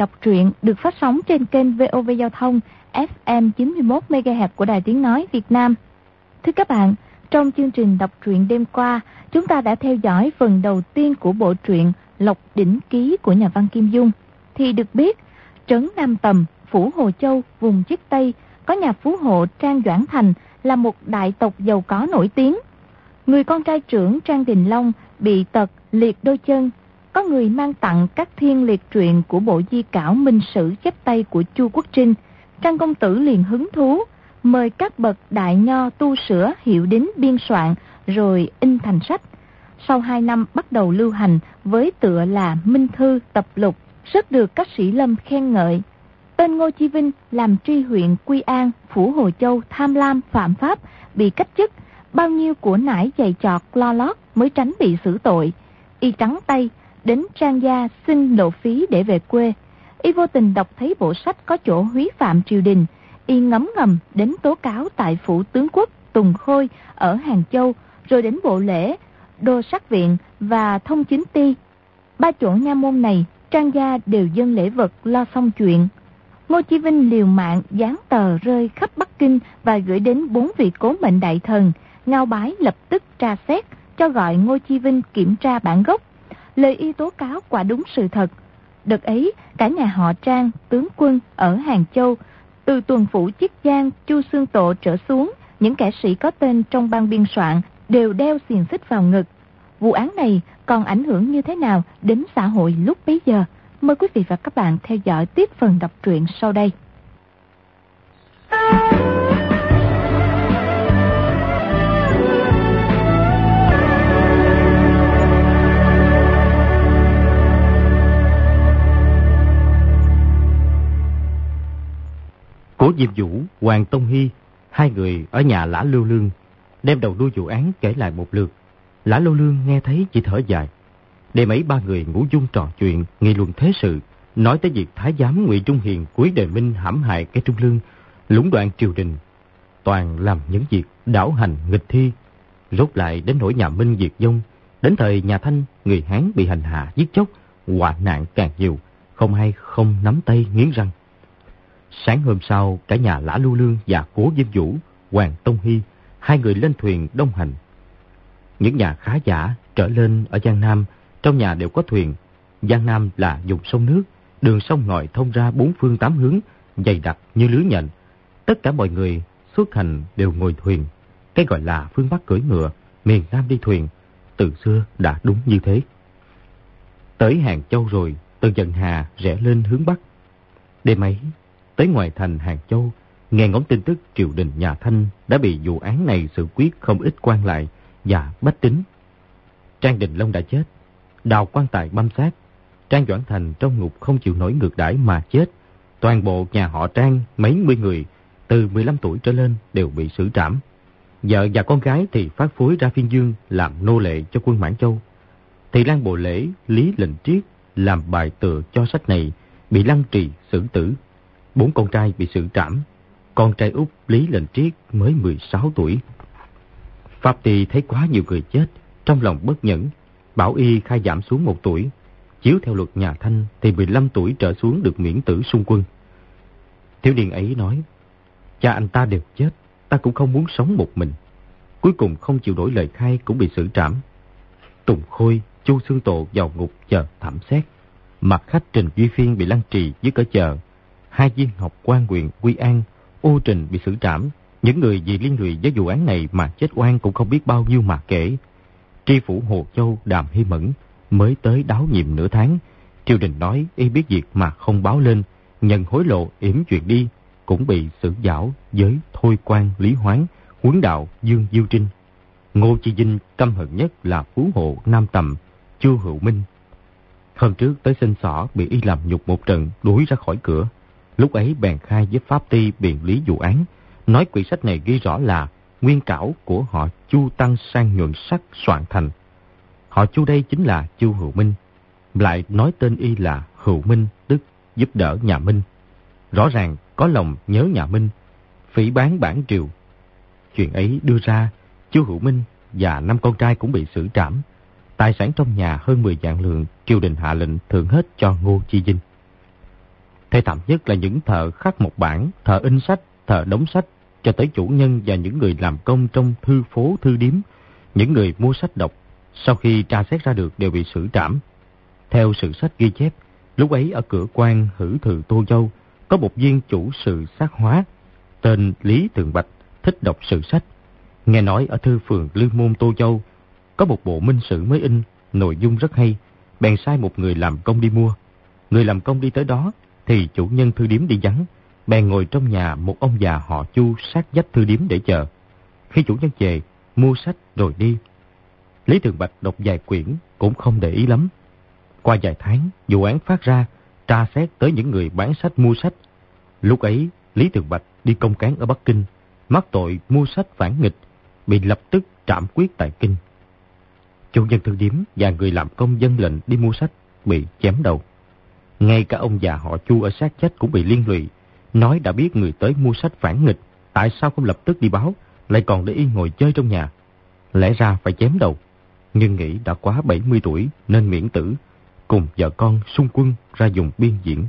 đọc truyện được phát sóng trên kênh VOV Giao thông FM 91 MHz của Đài Tiếng nói Việt Nam. Thưa các bạn, trong chương trình đọc truyện đêm qua, chúng ta đã theo dõi phần đầu tiên của bộ truyện Lộc Đỉnh Ký của nhà văn Kim Dung. Thì được biết, trấn Nam Tầm, Phủ Hồ Châu, vùng Chiết Tây có nhà phú hộ Trang Doãn Thành là một đại tộc giàu có nổi tiếng. Người con trai trưởng Trang Đình Long bị tật liệt đôi chân có người mang tặng các thiên liệt truyện của bộ di cảo minh sử chép tay của Chu Quốc Trinh. Trang công tử liền hứng thú, mời các bậc đại nho tu sửa hiệu đính biên soạn rồi in thành sách. Sau hai năm bắt đầu lưu hành với tựa là Minh Thư Tập Lục, rất được các sĩ lâm khen ngợi. Tên Ngô Chi Vinh làm tri huyện Quy An, Phủ Hồ Châu tham lam phạm pháp, bị cách chức, bao nhiêu của nải dày chọt lo lót mới tránh bị xử tội. Y trắng tay, đến Trang Gia xin lộ phí để về quê. Y vô tình đọc thấy bộ sách có chỗ húy phạm triều đình. Y ngấm ngầm đến tố cáo tại phủ tướng quốc Tùng Khôi ở Hàng Châu, rồi đến bộ lễ, đô sắc viện và thông chính ti. Ba chỗ nha môn này, Trang Gia đều dân lễ vật lo xong chuyện. Ngô Chi Vinh liều mạng dán tờ rơi khắp Bắc Kinh và gửi đến bốn vị cố mệnh đại thần. Ngao Bái lập tức tra xét, cho gọi Ngô Chi Vinh kiểm tra bản gốc lời y tố cáo quả đúng sự thật. Đợt ấy, cả nhà họ Trang, tướng quân ở Hàng Châu, từ tuần phủ Chiết Giang, Chu Xương Tộ trở xuống, những kẻ sĩ có tên trong ban biên soạn đều đeo xiềng xích vào ngực. Vụ án này còn ảnh hưởng như thế nào đến xã hội lúc bấy giờ? Mời quý vị và các bạn theo dõi tiếp phần đọc truyện sau đây. Cố Diệp Vũ, Hoàng Tông Hy, hai người ở nhà Lã Lưu Lương, đem đầu đuôi vụ án kể lại một lượt. Lã Lưu Lương nghe thấy chỉ thở dài. Đêm ấy ba người ngủ dung trò chuyện, nghị luận thế sự, nói tới việc Thái giám Ngụy Trung Hiền cuối đời Minh hãm hại cái Trung Lương, lũng đoạn triều đình. Toàn làm những việc đảo hành nghịch thi, rốt lại đến nỗi nhà Minh diệt vong, đến thời nhà Thanh, người Hán bị hành hạ giết chóc, họa nạn càng nhiều, không hay không nắm tay nghiến răng. Sáng hôm sau, cả nhà Lã Lưu Lương và Cố Diêm Vũ, Hoàng Tông Hy, hai người lên thuyền đông hành. Những nhà khá giả trở lên ở Giang Nam, trong nhà đều có thuyền. Giang Nam là dùng sông nước, đường sông ngòi thông ra bốn phương tám hướng, dày đặc như lưới nhện. Tất cả mọi người xuất hành đều ngồi thuyền. Cái gọi là phương Bắc cưỡi ngựa, miền Nam đi thuyền, từ xưa đã đúng như thế. Tới Hàng Châu rồi, từ dần hà rẽ lên hướng Bắc. Đêm ấy, Tới ngoài thành Hàng Châu, nghe ngóng tin tức triều đình nhà Thanh đã bị vụ án này xử quyết không ít quan lại và bách tính. Trang Đình Long đã chết, đào quan tài băm xác, Trang Doãn Thành trong ngục không chịu nổi ngược đãi mà chết. Toàn bộ nhà họ Trang mấy mươi người từ 15 tuổi trở lên đều bị xử trảm. Vợ và con gái thì phát phối ra phiên dương làm nô lệ cho quân Mãn Châu. Thì Lan Bộ Lễ, Lý Lệnh Triết làm bài tựa cho sách này bị lăng trì xử tử Bốn con trai bị xử trảm. Con trai út Lý Lệnh Triết mới 16 tuổi. Pháp Tỳ thấy quá nhiều người chết, trong lòng bất nhẫn, bảo y khai giảm xuống một tuổi. Chiếu theo luật nhà Thanh thì 15 tuổi trở xuống được miễn tử xung quân. Thiếu niên ấy nói, cha anh ta đều chết, ta cũng không muốn sống một mình. Cuối cùng không chịu đổi lời khai cũng bị xử trảm. Tùng Khôi, Chu Xương Tộ vào ngục chờ thẩm xét. Mặt khách Trình Duy Phiên bị lăng trì dưới cỡ chờ hai viên học quan quyền Quy An, ô trình bị xử trảm. Những người vì liên lụy với vụ án này mà chết oan cũng không biết bao nhiêu mà kể. Tri phủ Hồ Châu Đàm Hy Mẫn mới tới đáo nhiệm nửa tháng. Triều đình nói y biết việc mà không báo lên, nhận hối lộ yểm chuyện đi, cũng bị xử giảo với Thôi quan Lý Hoáng, huấn đạo Dương Diêu Trinh. Ngô Chi Vinh căm hận nhất là Phú Hộ Nam Tầm, Chu Hữu Minh. Hôm trước tới sinh sỏ bị y làm nhục một trận đuổi ra khỏi cửa. Lúc ấy bèn khai với Pháp Ti biện lý vụ án, nói quyển sách này ghi rõ là nguyên cảo của họ Chu Tăng sang nhuận sắc soạn thành. Họ Chu đây chính là Chu Hữu Minh, lại nói tên y là Hữu Minh, tức giúp đỡ nhà Minh. Rõ ràng có lòng nhớ nhà Minh, phỉ bán bản triều. Chuyện ấy đưa ra, Chu Hữu Minh và năm con trai cũng bị xử trảm. Tài sản trong nhà hơn 10 vạn lượng, triều đình hạ lệnh thưởng hết cho Ngô Chi Vinh. Thế tạm nhất là những thợ khắc một bản, thợ in sách, thợ đóng sách, cho tới chủ nhân và những người làm công trong thư phố, thư điếm, những người mua sách đọc, sau khi tra xét ra được đều bị xử trảm. Theo sự sách ghi chép, lúc ấy ở cửa quan Hử thừa Tô Châu, có một viên chủ sự sát hóa, tên Lý Thường Bạch, thích đọc sự sách. Nghe nói ở thư phường Lương Môn Tô Châu, có một bộ minh sử mới in, nội dung rất hay, bèn sai một người làm công đi mua. Người làm công đi tới đó, thì chủ nhân thư điếm đi vắng, bèn ngồi trong nhà một ông già họ chu sát dắt thư điếm để chờ. Khi chủ nhân về, mua sách rồi đi. Lý Thường Bạch đọc vài quyển cũng không để ý lắm. Qua vài tháng, vụ án phát ra, tra xét tới những người bán sách mua sách. Lúc ấy, Lý Thường Bạch đi công cán ở Bắc Kinh, mắc tội mua sách phản nghịch, bị lập tức trảm quyết tại Kinh. Chủ nhân thư điếm và người làm công dân lệnh đi mua sách bị chém đầu. Ngay cả ông già họ Chu ở sát chết cũng bị liên lụy, nói đã biết người tới mua sách phản nghịch, tại sao không lập tức đi báo, lại còn để yên ngồi chơi trong nhà. Lẽ ra phải chém đầu, nhưng nghĩ đã quá 70 tuổi nên miễn tử, cùng vợ con xung quân ra dùng biên diễn.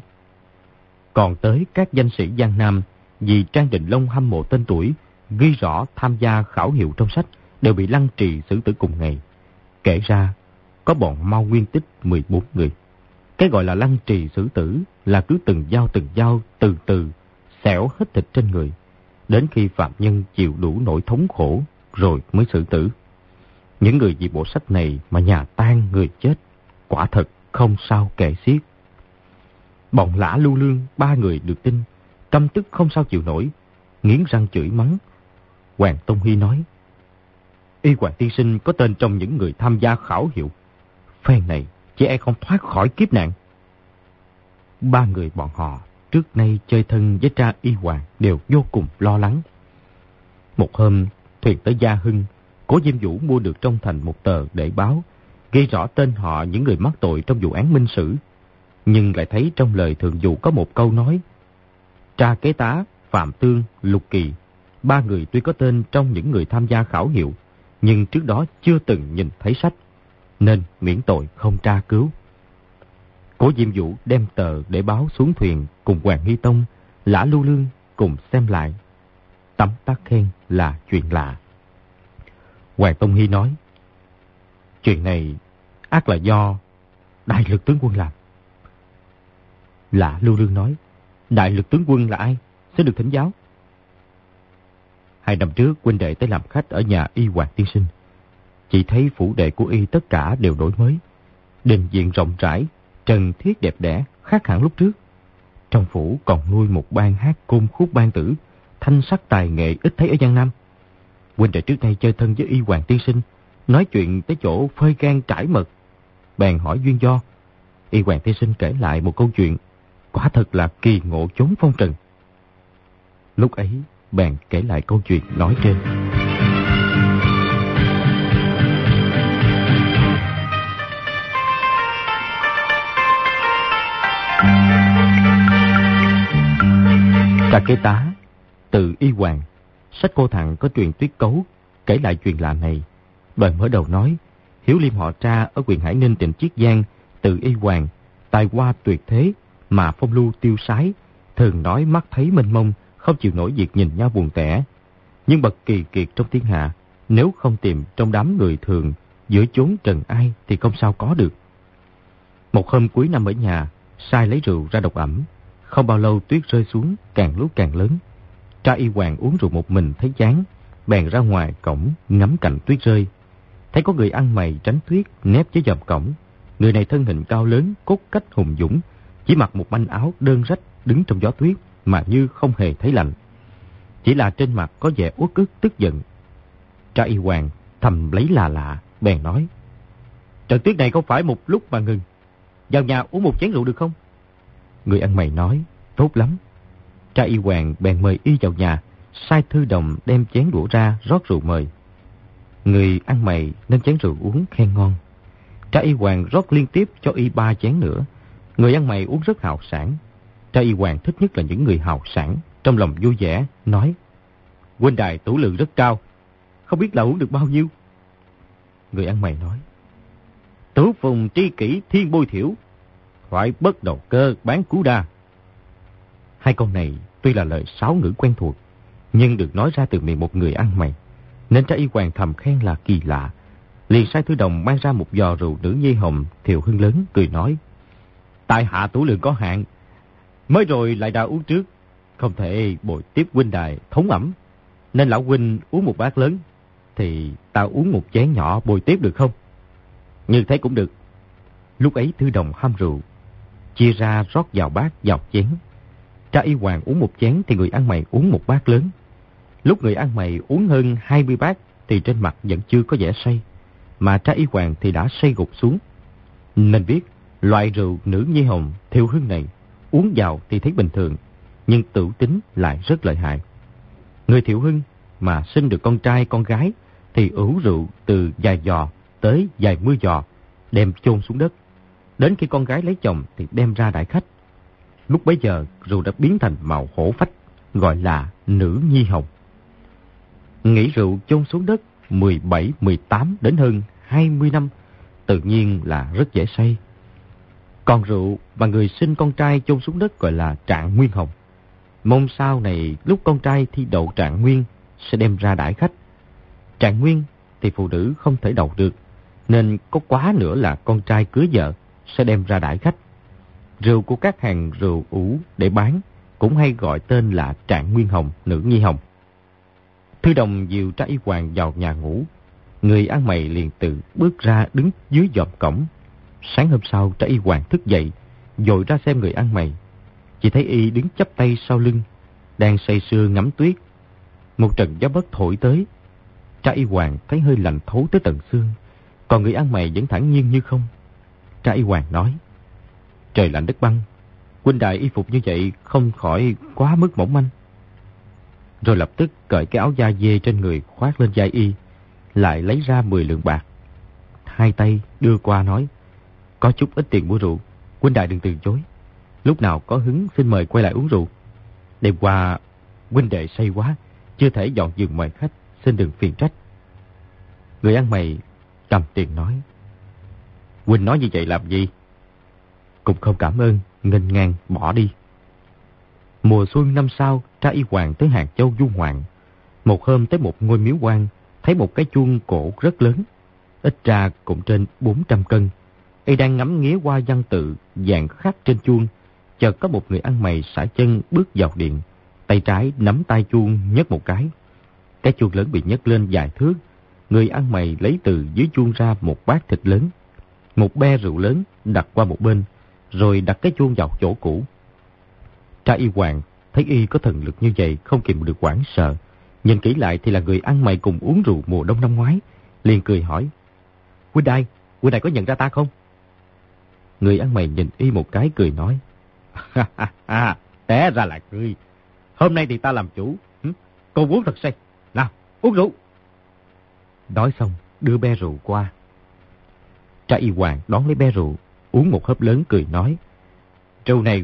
Còn tới các danh sĩ Giang Nam, vì Trang Đình Long hâm mộ tên tuổi, ghi rõ tham gia khảo hiệu trong sách, đều bị lăng trì xử tử cùng ngày. Kể ra, có bọn mau nguyên tích 14 người. Cái gọi là lăng trì xử tử là cứ từng dao từng dao từ từ xẻo hết thịt trên người, đến khi phạm nhân chịu đủ nỗi thống khổ rồi mới xử tử. Những người vì bộ sách này mà nhà tan người chết, quả thật không sao kể xiết. Bọn lã lưu lương, ba người được tin, căm tức không sao chịu nổi, nghiến răng chửi mắng. Hoàng Tông Hy nói, Y Hoàng Tiên Sinh có tên trong những người tham gia khảo hiệu. Phen này, chị e không thoát khỏi kiếp nạn. Ba người bọn họ trước nay chơi thân với cha Y Hoàng đều vô cùng lo lắng. Một hôm, thuyền tới Gia Hưng, Cố Diêm Vũ mua được trong thành một tờ để báo, ghi rõ tên họ những người mắc tội trong vụ án minh sử. Nhưng lại thấy trong lời thường vụ có một câu nói, tra kế tá, Phạm Tương, Lục Kỳ, ba người tuy có tên trong những người tham gia khảo hiệu, nhưng trước đó chưa từng nhìn thấy sách, nên miễn tội không tra cứu. Cố Diêm Vũ đem tờ để báo xuống thuyền cùng Hoàng Nghi Tông, Lã Lưu Lương cùng xem lại. Tấm tắc khen là chuyện lạ. Hoàng Tông Hy nói, chuyện này ác là do đại lực tướng quân làm. Lã Lưu Lương nói, đại lực tướng quân là ai? Sẽ được thỉnh giáo. Hai năm trước, huynh đệ tới làm khách ở nhà y Hoàng Tiên Sinh. Chỉ thấy phủ đệ của y tất cả đều đổi mới. Đình diện rộng rãi, trần thiết đẹp đẽ, khác hẳn lúc trước. Trong phủ còn nuôi một ban hát cung khúc ban tử, thanh sắc tài nghệ ít thấy ở Giang Nam. Huynh đệ trước đây chơi thân với y Hoàng Tiên Sinh, nói chuyện tới chỗ phơi gan trải mật. Bèn hỏi duyên do. Y Hoàng Tiên Sinh kể lại một câu chuyện, quả thật là kỳ ngộ chốn phong trần. Lúc ấy, bèn kể lại câu chuyện nói trên. Trà kế tá, từ y hoàng, sách cô thằng có truyền tuyết cấu, kể lại chuyện lạ này. Đoạn mở đầu nói, Hiếu Liêm họ cha ở quyền Hải Ninh tỉnh Chiết Giang, từ y hoàng, tài hoa tuyệt thế, mà phong lưu tiêu sái, thường nói mắt thấy mênh mông, không chịu nổi việc nhìn nhau buồn tẻ. Nhưng bậc kỳ kiệt trong thiên hạ, nếu không tìm trong đám người thường, giữa chốn trần ai thì không sao có được. Một hôm cuối năm ở nhà, sai lấy rượu ra độc ẩm. Không bao lâu tuyết rơi xuống, càng lúc càng lớn. Tra y hoàng uống rượu một mình thấy chán, bèn ra ngoài cổng ngắm cảnh tuyết rơi. Thấy có người ăn mày tránh tuyết nép dưới dòng cổng. Người này thân hình cao lớn, cốt cách hùng dũng, chỉ mặc một manh áo đơn rách đứng trong gió tuyết mà như không hề thấy lạnh. Chỉ là trên mặt có vẻ uất ức tức giận. Tra y hoàng thầm lấy là lạ, bèn nói. Trận tuyết này không phải một lúc mà ngừng. Vào nhà uống một chén rượu được không? Người ăn mày nói, tốt lắm. cha y hoàng bèn mời y vào nhà, sai thư đồng đem chén đũa ra rót rượu mời. Người ăn mày nên chén rượu uống khen ngon. cha y hoàng rót liên tiếp cho y ba chén nữa. Người ăn mày uống rất hào sản, cha y hoàng thích nhất là những người hào sản, trong lòng vui vẻ, nói Huynh đài tủ lượng rất cao, không biết là uống được bao nhiêu. Người ăn mày nói Thủ phùng tri kỷ thiên bôi thiểu phải bất đầu cơ bán cú đa. Hai câu này tuy là lời sáu ngữ quen thuộc, nhưng được nói ra từ miệng một người ăn mày, nên trái y hoàng thầm khen là kỳ lạ. Liền sai thư đồng mang ra một giò rượu nữ nhi hồng, thiệu hưng lớn, cười nói. Tại hạ tủ lượng có hạn, mới rồi lại đã uống trước, không thể bồi tiếp huynh đài thống ẩm. Nên lão huynh uống một bát lớn, thì ta uống một chén nhỏ bồi tiếp được không? Như thế cũng được. Lúc ấy thư đồng ham rượu, chia ra rót vào bát, vào chén. Cha y hoàng uống một chén thì người ăn mày uống một bát lớn. Lúc người ăn mày uống hơn 20 bát thì trên mặt vẫn chưa có vẻ say. Mà Cha y hoàng thì đã say gục xuống. Nên biết, loại rượu nữ nhi hồng thiêu hương này, uống vào thì thấy bình thường. Nhưng tử tính lại rất lợi hại. Người thiệu hưng mà sinh được con trai, con gái thì ủ rượu từ vài giò tới vài mươi giò, đem chôn xuống đất. Đến khi con gái lấy chồng thì đem ra đại khách. Lúc bấy giờ rượu đã biến thành màu hổ phách, gọi là nữ nhi hồng. Nghĩ rượu chôn xuống đất 17, 18 đến hơn 20 năm, tự nhiên là rất dễ say. Còn rượu mà người sinh con trai chôn xuống đất gọi là trạng nguyên hồng. Mong sau này lúc con trai thi đậu trạng nguyên sẽ đem ra đãi khách. Trạng nguyên thì phụ nữ không thể đậu được, nên có quá nữa là con trai cưới vợ sẽ đem ra đãi khách. Rượu của các hàng rượu ủ để bán cũng hay gọi tên là trạng nguyên hồng, nữ nhi hồng. Thư đồng dìu trái hoàng vào nhà ngủ. Người ăn mày liền tự bước ra đứng dưới dòm cổng. Sáng hôm sau trái hoàng thức dậy, dội ra xem người ăn mày. Chỉ thấy y đứng chắp tay sau lưng, đang say sưa ngắm tuyết. Một trận gió bất thổi tới. Trái hoàng thấy hơi lạnh thấu tới tận xương, còn người ăn mày vẫn thẳng nhiên như không. Trái hoàng nói, trời lạnh đất băng, huynh đại y phục như vậy không khỏi quá mức mỏng manh rồi lập tức cởi cái áo da dê trên người khoác lên vai y, lại lấy ra 10 lượng bạc. Hai tay đưa qua nói, có chút ít tiền mua rượu, huynh đại đừng từ chối. Lúc nào có hứng xin mời quay lại uống rượu. Đêm qua, huynh đệ say quá, chưa thể dọn giường mời khách, xin đừng phiền trách. Người ăn mày cầm tiền nói, huynh nói như vậy làm gì? Cũng không cảm ơn, nghênh ngang bỏ đi. Mùa xuân năm sau, tra y hoàng tới Hàng Châu du ngoạn. Một hôm tới một ngôi miếu quan, thấy một cái chuông cổ rất lớn. Ít ra cũng trên 400 cân. Y đang ngắm nghía qua văn tự, dạng khắc trên chuông. Chợt có một người ăn mày xả chân bước vào điện. Tay trái nắm tay chuông nhấc một cái. Cái chuông lớn bị nhấc lên vài thước. Người ăn mày lấy từ dưới chuông ra một bát thịt lớn. Một be rượu lớn đặt qua một bên, rồi đặt cái chuông vào chỗ cũ. Tra y hoàng thấy y có thần lực như vậy không kìm được quảng sợ. Nhìn kỹ lại thì là người ăn mày cùng uống rượu mùa đông năm ngoái. liền cười hỏi. Huynh đai, huynh đai có nhận ra ta không? Người ăn mày nhìn y một cái cười nói. Ha ha ha, té ra là cười. Hôm nay thì ta làm chủ. Cô uống thật say. Nào, uống rượu. Nói xong, đưa be rượu qua. Tra y hoàng đón lấy bé rượu, uống một hớp lớn cười nói. Rượu này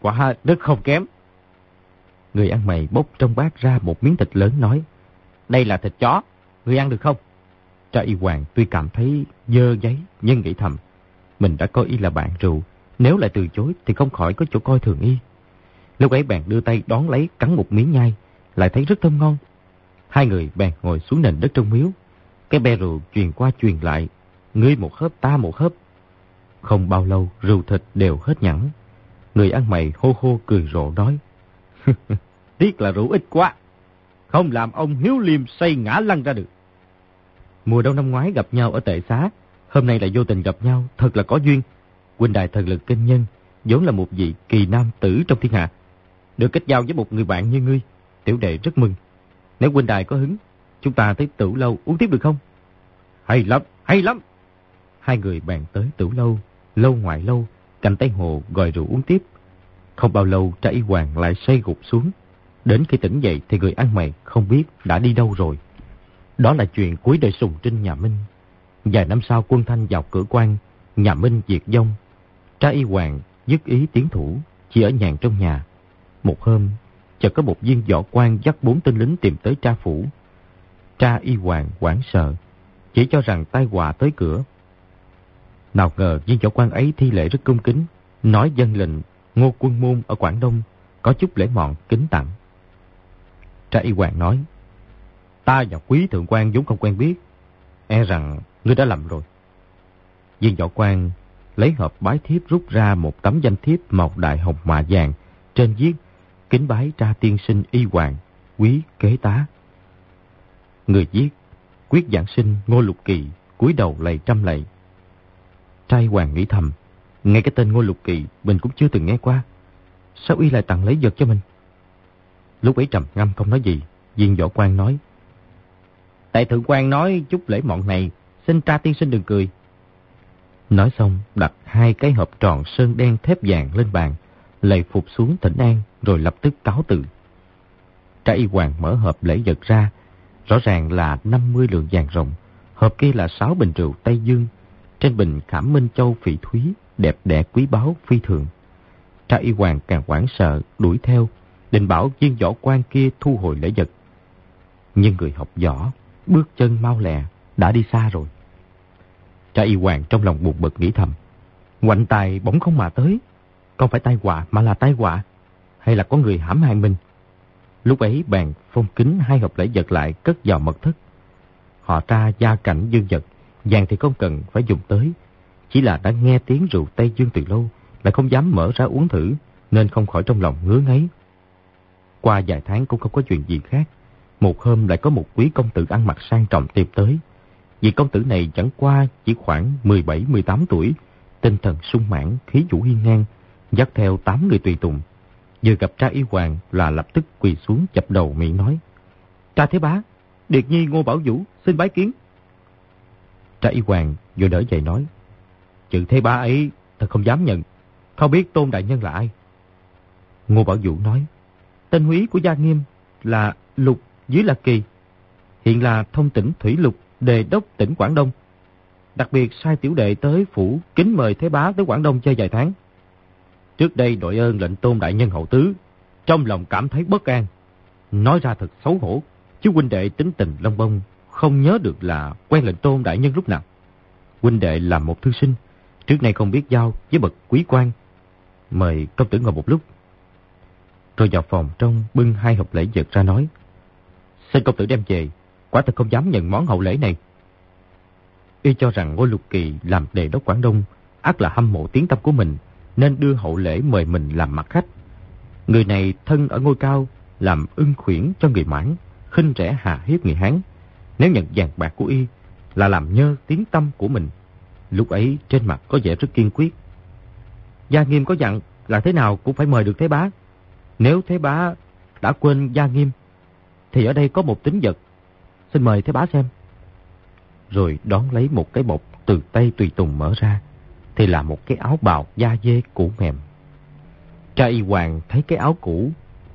quả rất không kém. Người ăn mày bốc trong bát ra một miếng thịt lớn nói, đây là thịt chó, người ăn được không? Tra y hoàng tuy cảm thấy dơ giấy nhưng nghĩ thầm, mình đã coi y là bạn rượu, nếu lại từ chối thì không khỏi có chỗ coi thường y. Lúc ấy bạn đưa tay đón lấy cắn một miếng nhai, lại thấy rất thơm ngon. Hai người bèn ngồi xuống nền đất trong miếu. Cái bè rượu truyền qua truyền lại, ngươi một hớp ta một hớp. Không bao lâu rượu thịt đều hết nhẵn. Người ăn mày hô hô cười rộ nói. Tiếc là rượu ít quá. Không làm ông Hiếu Liêm say ngã lăn ra được. Mùa đông năm ngoái gặp nhau ở tệ xá. Hôm nay lại vô tình gặp nhau. Thật là có duyên. Quỳnh đài thần lực kinh nhân. vốn là một vị kỳ nam tử trong thiên hạ. Được kết giao với một người bạn như ngươi. Tiểu đệ rất mừng. Nếu Quỳnh đài có hứng. Chúng ta tới tử lâu uống tiếp được không? Hay lắm, hay lắm. Hai người bàn tới tử lâu, lâu ngoại lâu, cạnh tay hồ gọi rượu uống tiếp. Không bao lâu tra y hoàng lại say gục xuống. Đến khi tỉnh dậy thì người ăn mày không biết đã đi đâu rồi. Đó là chuyện cuối đời sùng trinh nhà Minh. Vài năm sau quân thanh vào cửa quan, nhà Minh diệt vong. Trái y hoàng dứt ý tiến thủ, chỉ ở nhàn trong nhà. Một hôm, chợt có một viên võ quan dắt bốn tên lính tìm tới tra phủ. Tra y hoàng quảng sợ, chỉ cho rằng tai họa tới cửa. Nào ngờ viên võ quan ấy thi lễ rất cung kính, nói dân lệnh ngô quân môn ở Quảng Đông có chút lễ mọn kính tặng. Tra y hoàng nói, ta và quý thượng quan vốn không quen biết, e rằng ngươi đã lầm rồi. Viên võ quan lấy hộp bái thiếp rút ra một tấm danh thiếp màu đại hồng mạ vàng, trên viết kính bái tra tiên sinh y hoàng, quý kế tá. Người viết, quyết giảng sinh Ngô Lục Kỳ, cúi đầu lạy trăm lạy. Trai hoàng nghĩ thầm, ngay cái tên Ngô Lục Kỳ mình cũng chưa từng nghe qua. Sao y lại tặng lấy vật cho mình? Lúc ấy trầm ngâm không nói gì, viên võ quan nói. Tại thượng quan nói chút lễ mọn này, xin tra tiên sinh đừng cười. Nói xong, đặt hai cái hộp tròn sơn đen thép vàng lên bàn, lạy phục xuống thỉnh an, rồi lập tức cáo từ. Tra y hoàng mở hộp lễ vật ra, rõ ràng là 50 lượng vàng rồng. Hộp kia là 6 bình rượu Tây Dương, trên bình khảm Minh Châu phỉ thúy, đẹp đẽ quý báu phi thường. Tra y hoàng càng hoảng sợ, đuổi theo, định bảo viên võ quan kia thu hồi lễ vật. Nhưng người học võ, bước chân mau lẹ, đã đi xa rồi. Tra y hoàng trong lòng buồn bực nghĩ thầm. Ngoạnh tài bỗng không mà tới. Không phải tai họa mà là tai họa. Hay là có người hãm hại mình. Lúc ấy bèn phong kính hai hộp lễ vật lại cất vào mật thất. Họ tra gia cảnh dương vật. Vàng thì không cần phải dùng tới. Chỉ là đã nghe tiếng rượu Tây Dương từ lâu. Lại không dám mở ra uống thử. Nên không khỏi trong lòng ngứa ngáy. Qua vài tháng cũng không có chuyện gì khác. Một hôm lại có một quý công tử ăn mặc sang trọng tìm tới. Vì công tử này chẳng qua chỉ khoảng 17-18 tuổi, tinh thần sung mãn, khí vũ hiên ngang, dắt theo 8 người tùy tùng. Vừa gặp tra y hoàng là lập tức quỳ xuống chập đầu miệng nói. Tra thế bá, Điệt Nhi Ngô Bảo Vũ xin bái kiến. Tra y hoàng vừa đỡ dậy nói. Chữ thế bá ấy thật không dám nhận, không biết tôn đại nhân là ai. Ngô Bảo Vũ nói. Tên húy của gia nghiêm là Lục dưới là Kỳ. Hiện là thông tỉnh Thủy Lục đề đốc tỉnh Quảng Đông. Đặc biệt sai tiểu đệ tới phủ kính mời Thế Bá tới Quảng Đông chơi vài tháng. Trước đây đội ơn lệnh tôn đại nhân hậu tứ, trong lòng cảm thấy bất an. Nói ra thật xấu hổ, chứ huynh đệ tính tình long bông không nhớ được là quen lệnh tôn đại nhân lúc nào. Huynh đệ là một thư sinh, trước nay không biết giao với bậc quý quan. Mời công tử ngồi một lúc. Rồi vào phòng trong bưng hai hộp lễ vật ra nói. Xin công tử đem về, quả thật không dám nhận món hậu lễ này. Y cho rằng Ngô Lục Kỳ làm đề đốc Quảng Đông, ác là hâm mộ tiếng tâm của mình, nên đưa hậu lễ mời mình làm mặt khách. Người này thân ở ngôi cao, làm ưng khuyển cho người mãn, khinh rẻ hà hiếp người Hán. Nếu nhận vàng bạc của Y là làm nhơ tiếng tâm của mình, lúc ấy trên mặt có vẻ rất kiên quyết. Gia Nghiêm có dặn là thế nào cũng phải mời được Thế Bá. Nếu Thế Bá đã quên Gia Nghiêm, thì ở đây có một tính vật Xin mời Thế Bá xem. Rồi đón lấy một cái bọc từ tay tùy tùng mở ra. Thì là một cái áo bào da dê cũ mềm. Cha y hoàng thấy cái áo cũ.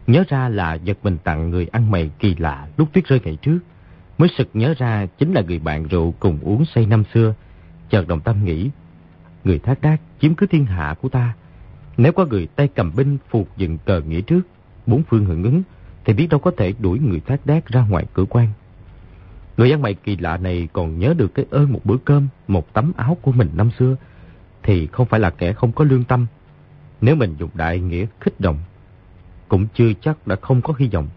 Nhớ ra là vật mình tặng người ăn mày kỳ lạ lúc tuyết rơi ngày trước. Mới sực nhớ ra chính là người bạn rượu cùng uống say năm xưa. Chợt đồng tâm nghĩ. Người thác đác chiếm cứ thiên hạ của ta. Nếu có người tay cầm binh phục dựng cờ nghĩa trước, bốn phương hưởng ứng, thì biết đâu có thể đuổi người thác đác ra ngoài cửa quan. Người ăn mày kỳ lạ này còn nhớ được cái ơn một bữa cơm, một tấm áo của mình năm xưa, thì không phải là kẻ không có lương tâm. Nếu mình dùng đại nghĩa khích động, cũng chưa chắc đã không có hy vọng.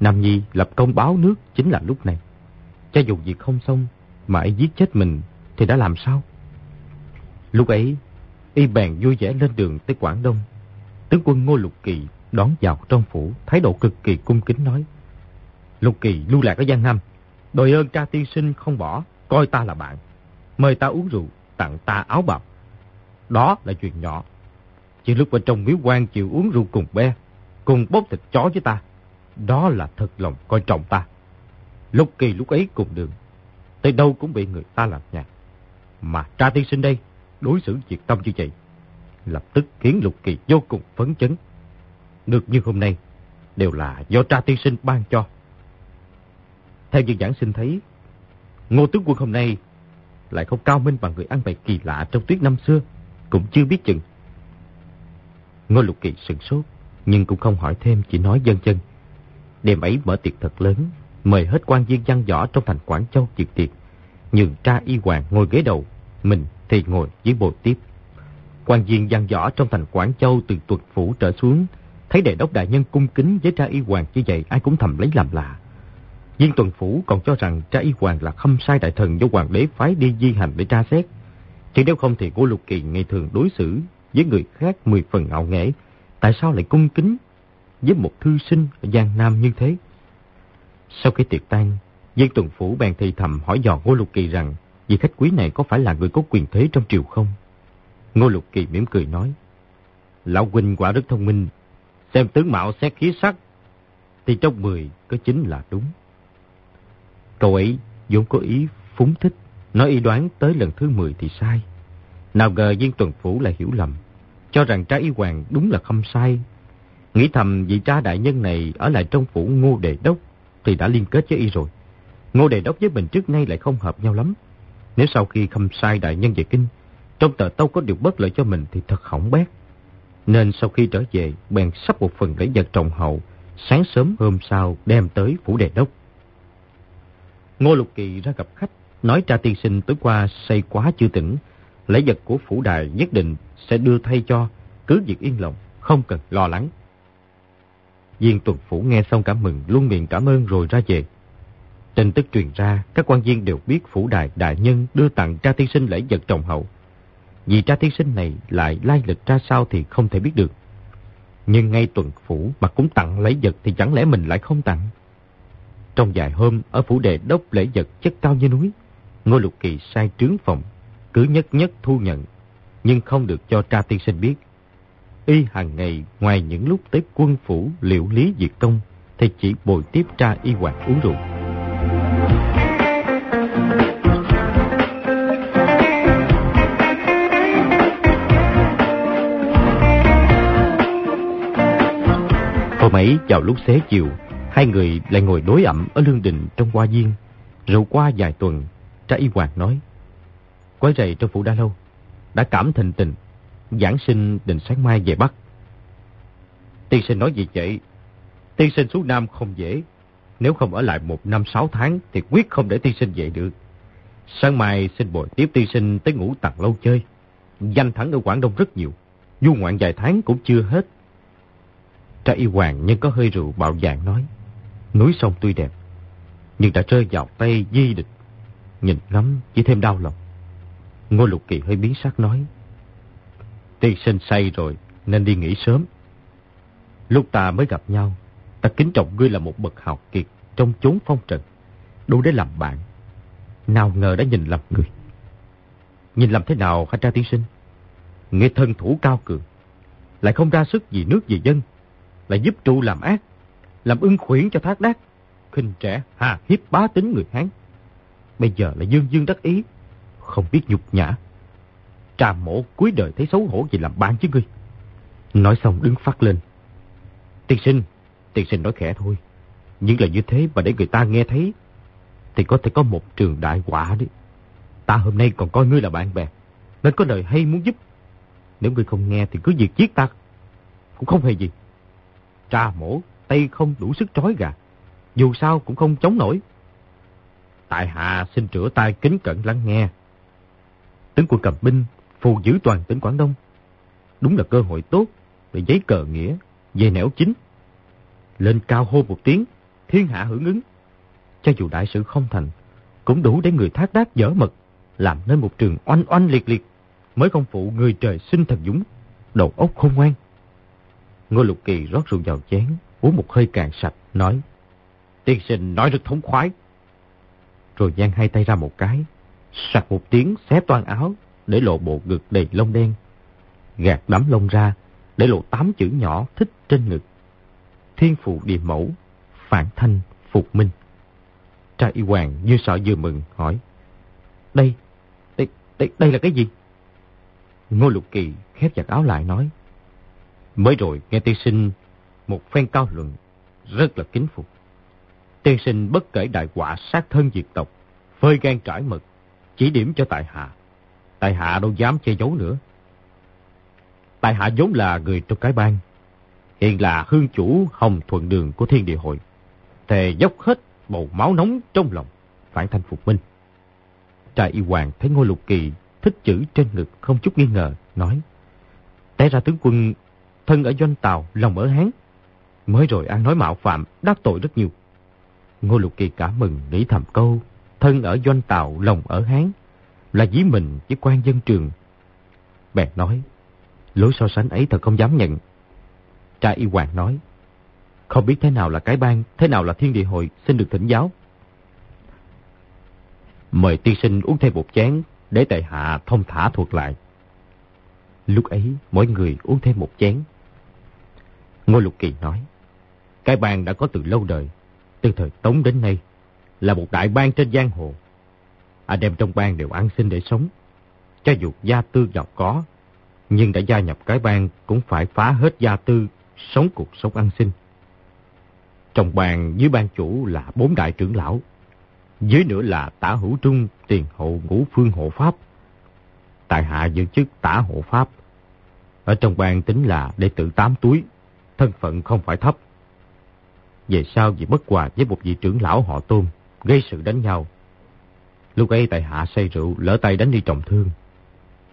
Nam Nhi lập công báo nước chính là lúc này. Cho dù việc không xong mà y giết chết mình thì đã làm sao? Lúc ấy, y bèn vui vẻ lên đường tới Quảng Đông. Tướng quân Ngô Lục Kỳ đón vào trong phủ, thái độ cực kỳ cung kính nói. Lục Kỳ lưu lạc ở Giang Nam, đòi ơn cha tiên sinh không bỏ, coi ta là bạn. Mời ta uống rượu, tặng ta áo bào. Đó là chuyện nhỏ. Chỉ lúc ở trong miếu quan chịu uống rượu cùng be, cùng bốc thịt chó với ta. Đó là thật lòng coi trọng ta. Lúc kỳ lúc ấy cùng đường, tới đâu cũng bị người ta làm nhạt. Mà tra tiên sinh đây, đối xử diệt tâm như vậy, lập tức khiến Lục Kỳ vô cùng phấn chấn. Được như hôm nay, đều là do tra tiên sinh ban cho. Theo như giảng sinh thấy, Ngô tướng quân hôm nay lại không cao minh bằng người ăn bày kỳ lạ trong tuyết năm xưa, cũng chưa biết chừng. Ngô Lục Kỳ sừng sốt, nhưng cũng không hỏi thêm, chỉ nói dân chân. Đêm ấy mở tiệc thật lớn, mời hết quan viên văn võ trong thành Quảng Châu dự tiệc, nhường tra y hoàng ngồi ghế đầu, mình thì ngồi dưới bồi tiếp. quan viên văn võ trong thành Quảng Châu từ tuật phủ trở xuống, thấy đệ đốc đại nhân cung kính với Tra y hoàng như vậy ai cũng thầm lấy làm lạ. Viên tuần phủ còn cho rằng Tra y hoàng là khâm sai đại thần do hoàng đế phái đi di hành để tra xét. Chứ nếu không thì cô Lục Kỳ ngày thường đối xử với người khác mười phần ngạo nghễ, tại sao lại cung kính với một thư sinh ở Giang Nam như thế? Sau khi tiệc tan, Viên tuần phủ bèn thì thầm hỏi dò Ngô Lục Kỳ rằng vị khách quý này có phải là người có quyền thế trong triều không? Ngô Lục Kỳ mỉm cười nói, Lão huynh quả rất thông minh, xem tướng mạo xét khí sắc, thì trong mười có chính là đúng. Cậu ấy vốn có ý phúng thích, nói y đoán tới lần thứ mười thì sai. Nào ngờ viên tuần phủ lại hiểu lầm, cho rằng trái y hoàng đúng là không sai. Nghĩ thầm vị cha đại nhân này ở lại trong phủ ngô đề đốc thì đã liên kết với y rồi. Ngô đề đốc với mình trước nay lại không hợp nhau lắm. Nếu sau khi khâm sai đại nhân về kinh, trong tờ tâu có điều bất lợi cho mình thì thật hỏng bét. Nên sau khi trở về, bèn sắp một phần lễ vật trọng hậu, sáng sớm hôm sau đem tới phủ đề đốc. Ngô Lục Kỳ ra gặp khách, nói cha tiên sinh tối qua say quá chưa tỉnh, lễ vật của phủ đài nhất định sẽ đưa thay cho, cứ việc yên lòng, không cần lo lắng. Viên tuần phủ nghe xong cảm mừng, luôn miệng cảm ơn rồi ra về. Tin tức truyền ra, các quan viên đều biết phủ đại đại nhân đưa tặng cha tiên sinh lễ vật trọng hậu. Vì cha tiên sinh này lại lai lịch ra sao thì không thể biết được. Nhưng ngay tuần phủ mà cũng tặng lễ vật thì chẳng lẽ mình lại không tặng? Trong vài hôm, ở phủ đệ đốc lễ vật chất cao như núi, Ngô Lục Kỳ sai trướng phòng, cứ nhất nhất thu nhận, nhưng không được cho cha tiên sinh biết. Y hàng ngày, ngoài những lúc tới quân phủ liệu lý diệt công, thì chỉ bồi tiếp cha y hoàng uống rượu. Hôm ấy vào lúc xế chiều, hai người lại ngồi đối ẩm ở lương đình trong hoa viên. Rượu qua vài tuần, cha y hoàng nói. Quái rầy trong phủ đã lâu, đã cảm thịnh tình, giảng sinh định sáng mai về Bắc. Tiên sinh nói gì vậy? Tiên sinh xuống Nam không dễ. Nếu không ở lại một năm sáu tháng thì quyết không để tiên sinh về được. Sáng mai xin bồi tiếp tiên sinh tới ngủ tặng lâu chơi. Danh thắng ở Quảng Đông rất nhiều. Du ngoạn vài tháng cũng chưa hết. Tra y hoàng nhưng có hơi rượu bạo dạng nói. Núi sông tuy đẹp, nhưng đã rơi vào tay di địch. Nhìn ngắm chỉ thêm đau lòng. Ngô Lục Kỳ hơi biến sắc nói. Tiên sinh say rồi, nên đi nghỉ sớm. Lúc ta mới gặp nhau, ta kính trọng ngươi là một bậc học kiệt trong chốn phong trần, đủ để làm bạn. Nào ngờ đã nhìn lầm người. Nhìn lầm thế nào hả cha tiên sinh? Nghe thân thủ cao cường, lại không ra sức vì nước vì dân, lại giúp trụ làm ác, làm ưng khuyển cho thác đác, khinh trẻ, hà hiếp bá tính người Hán. Bây giờ là dương dương đắc ý, không biết nhục nhã. Trà mổ cuối đời thấy xấu hổ gì làm bạn chứ ngươi. Nói xong đứng phát lên. Tiên sinh, tiên sinh nói khẽ thôi. Nhưng là như thế mà để người ta nghe thấy, thì có thể có một trường đại quả đấy. Ta hôm nay còn coi ngươi là bạn bè, nên có lời hay muốn giúp. Nếu ngươi không nghe thì cứ việc giết ta, cũng không hề gì. Trà mổ, tay không đủ sức trói gà, dù sao cũng không chống nổi. Tại hạ xin rửa tay kính cẩn lắng nghe. Tướng quân cầm binh, phù giữ toàn tỉnh Quảng Đông. Đúng là cơ hội tốt để giấy cờ nghĩa, về nẻo chính. Lên cao hô một tiếng, thiên hạ hưởng ứng. Cho dù đại sự không thành, cũng đủ để người thác đác dở mật, làm nên một trường oanh oanh liệt liệt, mới không phụ người trời sinh thần dũng, đầu óc khôn ngoan. Ngô Lục Kỳ rót rượu vào chén, uống một hơi cạn sạch, nói. Tiên sinh nói rất thống khoái. Rồi giang hai tay ra một cái, sặc một tiếng xé toàn áo, để lộ bộ ngực đầy lông đen. Gạt đám lông ra, để lộ tám chữ nhỏ thích trên ngực. Thiên phụ địa mẫu, phản thanh, phục minh. Trai y hoàng như sợ vừa mừng, hỏi. Đây, đây, đây, đây là cái gì? Ngô Lục Kỳ khép chặt áo lại nói. Mới rồi nghe tiên sinh một phen cao luận, rất là kính phục. Tiên sinh bất kể đại quả sát thân diệt tộc, phơi gan trải mật, chỉ điểm cho tại hạ. Tại hạ đâu dám che giấu nữa. Tại hạ vốn là người trong cái bang, hiện là hương chủ hồng thuận đường của thiên địa hội. Thề dốc hết bầu máu nóng trong lòng, phản thanh phục minh. Trại y hoàng thấy ngôi lục kỳ thích chữ trên ngực không chút nghi ngờ, nói. Té ra tướng quân thân ở doanh tàu, lòng ở Hán. Mới rồi ăn nói mạo phạm, đắc tội rất nhiều. Ngô Lục Kỳ cả mừng nghĩ thầm câu, thân ở doanh tàu, lòng ở Hán, là dí mình với quan dân trường. Bèn nói, lối so sánh ấy thật không dám nhận. cha y hoàng nói, không biết thế nào là cái bang, thế nào là thiên địa hội, xin được thỉnh giáo. Mời tiên sinh uống thêm một chén, để tại hạ thông thả thuộc lại. Lúc ấy, mỗi người uống thêm một chén. Ngô Lục Kỳ nói, cái bang đã có từ lâu đời, từ thời Tống đến nay, là một đại bang trên giang hồ. Anh em trong bang đều ăn xin để sống. Cho dù gia tư giàu có, nhưng đã gia nhập cái bang cũng phải phá hết gia tư, sống cuộc sống ăn xin. Trong bang dưới ban chủ là bốn đại trưởng lão, dưới nữa là tả hữu trung, tiền hộ ngũ phương hộ pháp. Tại hạ giữ chức tả hộ pháp. Ở trong bang tính là đệ tử tám túi, thân phận không phải thấp. Về sau vì bất hòa với một vị trưởng lão họ tôn, gây sự đánh nhau. Lúc ấy tại hạ say rượu, lỡ tay đánh đi trọng thương.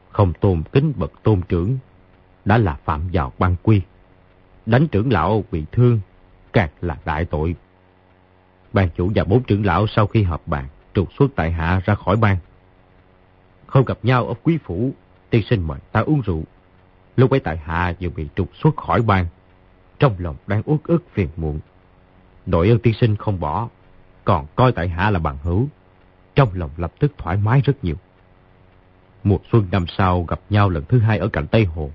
Không tôn kính bậc tôn trưởng, đã là phạm vào ban quy. Đánh trưởng lão bị thương, càng là đại tội. Ban chủ và bốn trưởng lão sau khi họp bàn, trục xuất tại hạ ra khỏi ban Không gặp nhau ở quý phủ, tiên sinh mời ta uống rượu. Lúc ấy tại hạ vừa bị trục xuất khỏi ban trong lòng đang uất ức phiền muộn. Đội ơn tiên sinh không bỏ, còn coi tại hạ là bằng hữu. Trong lòng lập tức thoải mái rất nhiều. Mùa xuân năm sau gặp nhau lần thứ hai ở cạnh Tây Hồ.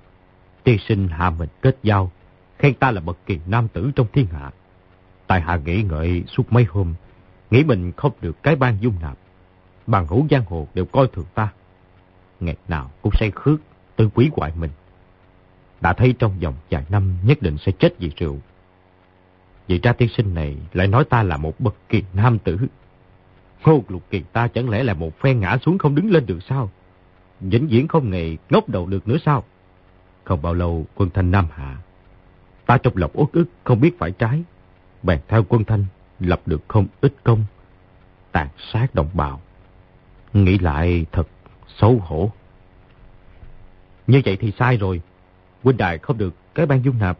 Tiên sinh hạ mình kết giao, khen ta là bậc kỳ nam tử trong thiên hạ. Tại hạ nghĩ ngợi suốt mấy hôm, nghĩ mình không được cái ban dung nạp. Bằng hữu giang hồ đều coi thường ta. Ngày nào cũng say khước, tư quý hoại mình. Đã thấy trong vòng vài năm nhất định sẽ chết vì rượu. Vậy ra tiên sinh này lại nói ta là một bậc kỳ nam tử. Ngô lục kỳ ta chẳng lẽ là một phen ngã xuống không đứng lên được sao? Vĩnh viễn không nghề ngóc đầu được nữa sao? Không bao lâu, quân thanh Nam Hạ. Ta trong lòng uất ức, không biết phải trái. Bèn theo quân thanh, lập được không ít công. Tàn sát đồng bào. Nghĩ lại thật xấu hổ. Như vậy thì sai rồi. Huynh đại không được cái ban dung nạp.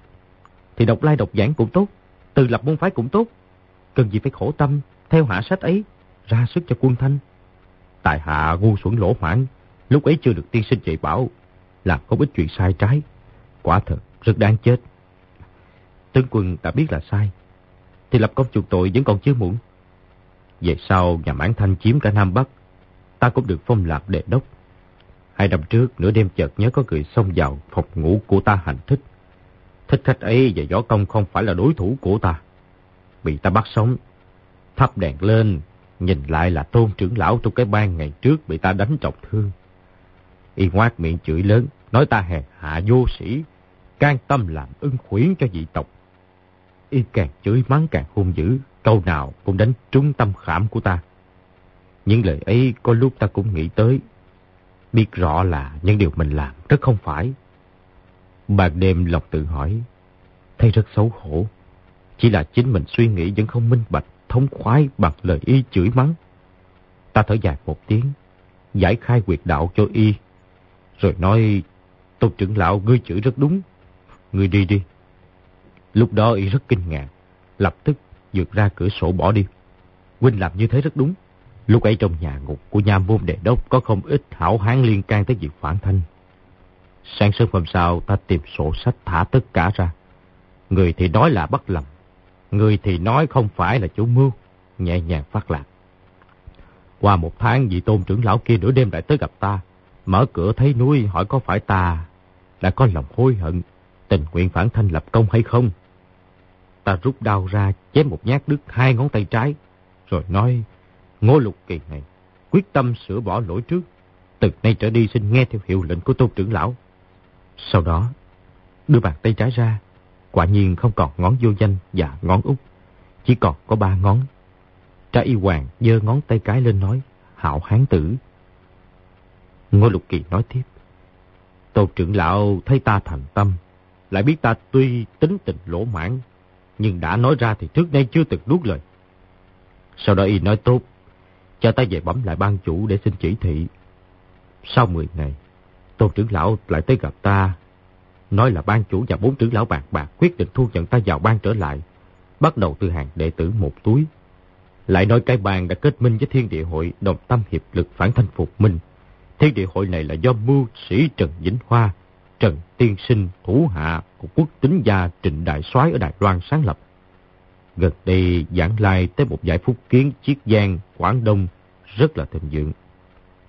Thì đọc lai đọc giảng cũng tốt. Từ lập môn phái cũng tốt. Cần gì phải khổ tâm, theo hạ sách ấy. Ra sức cho quân thanh. Tại hạ ngu xuẩn lỗ mãn, Lúc ấy chưa được tiên sinh dạy bảo. Làm không ít chuyện sai trái. Quả thật rất đáng chết. Tướng quân đã biết là sai. Thì lập công chuộc tội vẫn còn chưa muộn. Về sau nhà mãn thanh chiếm cả Nam Bắc. Ta cũng được phong lạc đề đốc. Hai năm trước, nửa đêm chợt nhớ có người xông vào phòng ngủ của ta hành thích. Thích khách ấy và võ công không phải là đối thủ của ta. Bị ta bắt sống. Thắp đèn lên, nhìn lại là tôn trưởng lão trong cái ban ngày trước bị ta đánh trọng thương. Y ngoát miệng chửi lớn, nói ta hèn hạ vô sĩ, can tâm làm ưng khuyến cho dị tộc. Y càng chửi mắng càng hung dữ, câu nào cũng đánh trúng tâm khảm của ta. Những lời ấy có lúc ta cũng nghĩ tới, biết rõ là những điều mình làm rất không phải. Ban đêm Lộc tự hỏi, thấy rất xấu hổ. Chỉ là chính mình suy nghĩ vẫn không minh bạch, thống khoái bằng lời y chửi mắng. Ta thở dài một tiếng, giải khai quyệt đạo cho y. Rồi nói, Tôn trưởng lão ngươi chửi rất đúng. Ngươi đi đi. Lúc đó y rất kinh ngạc, lập tức vượt ra cửa sổ bỏ đi. Huynh làm như thế rất đúng. Lúc ấy trong nhà ngục của nha môn đệ đốc có không ít hảo hán liên can tới việc phản thanh. Sáng sớm hôm sau ta tìm sổ sách thả tất cả ra. Người thì nói là bắt lầm. Người thì nói không phải là chủ mưu. Nhẹ nhàng phát lạc. Qua một tháng vị tôn trưởng lão kia nửa đêm lại tới gặp ta. Mở cửa thấy núi hỏi có phải ta đã có lòng hối hận. Tình nguyện phản thanh lập công hay không? Ta rút đao ra chém một nhát đứt hai ngón tay trái. Rồi nói Ngô Lục Kỳ này quyết tâm sửa bỏ lỗi trước. Từ nay trở đi xin nghe theo hiệu lệnh của tôn trưởng lão. Sau đó, đưa bàn tay trái ra. Quả nhiên không còn ngón vô danh và ngón út. Chỉ còn có ba ngón. Tra y hoàng giơ ngón tay cái lên nói. Hạo hán tử. Ngô Lục Kỳ nói tiếp. Tôn trưởng lão thấy ta thành tâm. Lại biết ta tuy tính tình lỗ mãn. Nhưng đã nói ra thì trước nay chưa từng nuốt lời. Sau đó y nói tốt cho ta về bấm lại ban chủ để xin chỉ thị. Sau 10 ngày, tôn trưởng lão lại tới gặp ta, nói là ban chủ và bốn trưởng lão bạc bạc quyết định thu nhận ta vào ban trở lại, bắt đầu từ hàng đệ tử một túi. Lại nói cái bàn đã kết minh với thiên địa hội đồng tâm hiệp lực phản thanh phục minh. Thiên địa hội này là do mưu sĩ Trần Vĩnh Hoa, Trần Tiên Sinh, thủ hạ của quốc tính gia Trịnh Đại soái ở Đài Loan sáng lập. Gần đây giảng lai tới một giải phúc kiến Chiết Giang, Quảng Đông rất là thịnh vượng.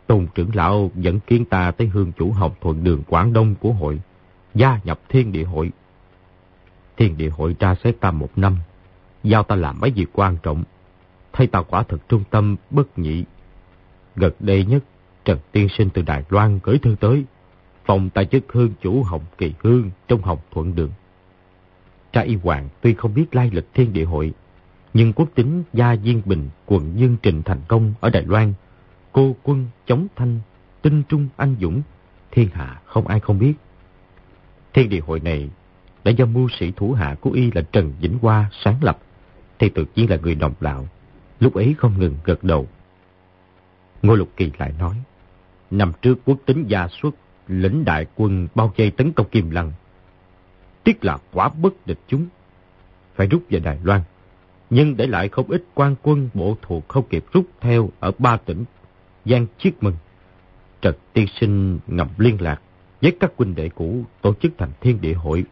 Tôn trưởng lão dẫn kiến ta tới hương chủ học thuận đường Quảng Đông của hội, gia nhập thiên địa hội. Thiên địa hội tra xét ta một năm, giao ta làm mấy việc quan trọng, thấy ta quả thực trung tâm bất nhị. Gần đây nhất, Trần Tiên Sinh từ Đài Loan gửi thư tới, phòng tài chức hương chủ Hồng Kỳ Hương trong Hồng Thuận Đường. Tra Y Hoàng tuy không biết lai lịch thiên địa hội, nhưng quốc tính Gia Diên Bình, quận Dương Trình thành công ở Đài Loan, cô quân chống thanh, tinh trung anh dũng, thiên hạ không ai không biết. Thiên địa hội này đã do mưu sĩ thủ hạ của y là Trần Vĩnh Hoa sáng lập, thì tự nhiên là người đồng đạo, lúc ấy không ngừng gật đầu. Ngô Lục Kỳ lại nói, năm trước quốc tính gia xuất, lĩnh đại quân bao vây tấn công Kim Lăng. Tiếc là quá bất địch chúng, phải rút về Đài Loan, nhưng để lại không ít quan quân bộ thuộc không kịp rút theo ở ba tỉnh Giang Chiết Mừng. Trật tiên sinh ngầm liên lạc với các huynh đệ cũ tổ chức thành thiên địa hội.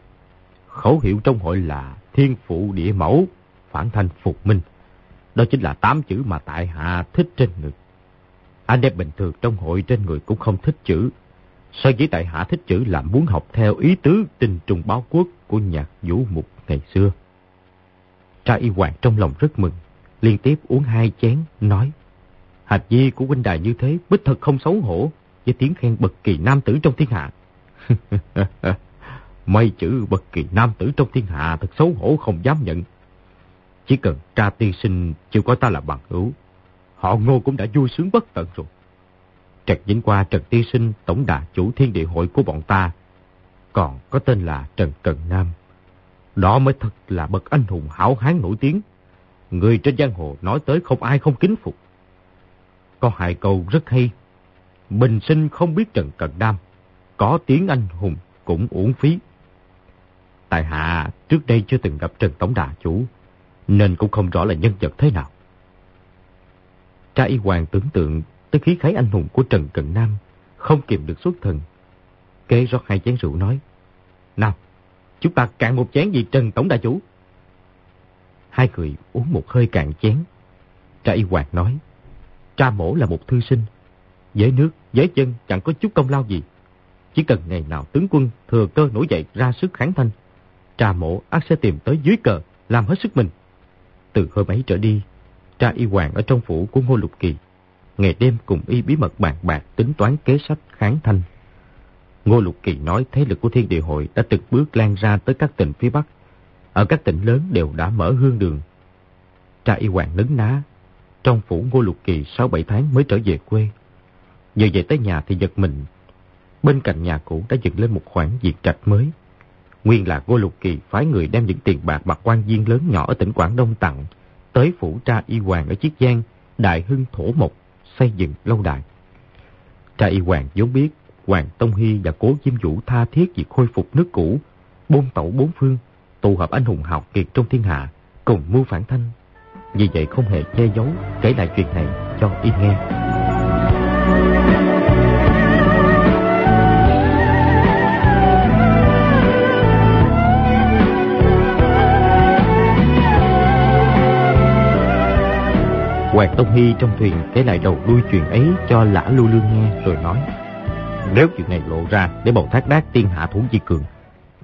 Khẩu hiệu trong hội là thiên phụ địa mẫu, phản thanh phục minh. Đó chính là tám chữ mà tại hạ thích trên ngực. Anh em bình thường trong hội trên người cũng không thích chữ. So với tại hạ thích chữ là muốn học theo ý tứ tình trùng báo quốc của nhạc vũ mục ngày xưa. Tra y hoàng trong lòng rất mừng, liên tiếp uống hai chén, nói. Hạch di của huynh đài như thế, bích thật không xấu hổ, với tiếng khen bậc kỳ nam tử trong thiên hạ. Mấy chữ bất kỳ nam tử trong thiên hạ thật xấu hổ không dám nhận. Chỉ cần tra tiên sinh chịu coi ta là bằng hữu, họ ngô cũng đã vui sướng bất tận rồi. Trần Vĩnh Qua Trần Tiên Sinh tổng đà chủ thiên địa hội của bọn ta, còn có tên là Trần Cần Nam. Đó mới thật là bậc anh hùng hảo hán nổi tiếng. Người trên giang hồ nói tới không ai không kính phục. Có hai câu rất hay. Bình sinh không biết Trần Cần Nam, có tiếng anh hùng cũng uổng phí. Tại hạ trước đây chưa từng gặp Trần Tổng Đà Chủ, nên cũng không rõ là nhân vật thế nào. Tra y hoàng tưởng tượng tới khí khái anh hùng của Trần cận Nam, không kìm được xuất thần. Kế rót hai chén rượu nói, Nào, chúng ta cạn một chén vì Trần Tổng Đà Chủ. Hai người uống một hơi cạn chén. Tra y hoàng nói, Tra mổ là một thư sinh, với nước, với chân chẳng có chút công lao gì. Chỉ cần ngày nào tướng quân thừa cơ nổi dậy ra sức kháng thanh, trà mộ ác sẽ tìm tới dưới cờ, làm hết sức mình. Từ hôm ấy trở đi, tra y hoàng ở trong phủ của Ngô Lục Kỳ, ngày đêm cùng y bí mật bàn bạc tính toán kế sách kháng thanh. Ngô Lục Kỳ nói thế lực của thiên địa hội đã từng bước lan ra tới các tỉnh phía Bắc. Ở các tỉnh lớn đều đã mở hương đường. Tra y hoàng nấn ná. Trong phủ Ngô Lục Kỳ 6-7 tháng mới trở về quê. giờ về tới nhà thì giật mình. Bên cạnh nhà cũ đã dựng lên một khoản diệt trạch mới. Nguyên là Ngô Lục Kỳ phái người đem những tiền bạc bạc quan viên lớn nhỏ ở tỉnh Quảng Đông tặng tới phủ tra y hoàng ở Chiết Giang, Đại Hưng Thổ Mộc, xây dựng lâu đài. Tra y hoàng vốn biết Hoàng Tông Hy và Cố Diêm Vũ tha thiết việc khôi phục nước cũ, bôn tẩu bốn phương, tụ hợp anh hùng hào kiệt trong thiên hạ, cùng mưu phản thanh. Vì vậy không hề che giấu kể lại chuyện này cho y nghe. Hoàng Tông Hy trong thuyền kể lại đầu đuôi chuyện ấy cho Lã Lưu Lương nghe rồi nói. Nếu chuyện này lộ ra để bầu thác đát tiên hạ thủ di cường,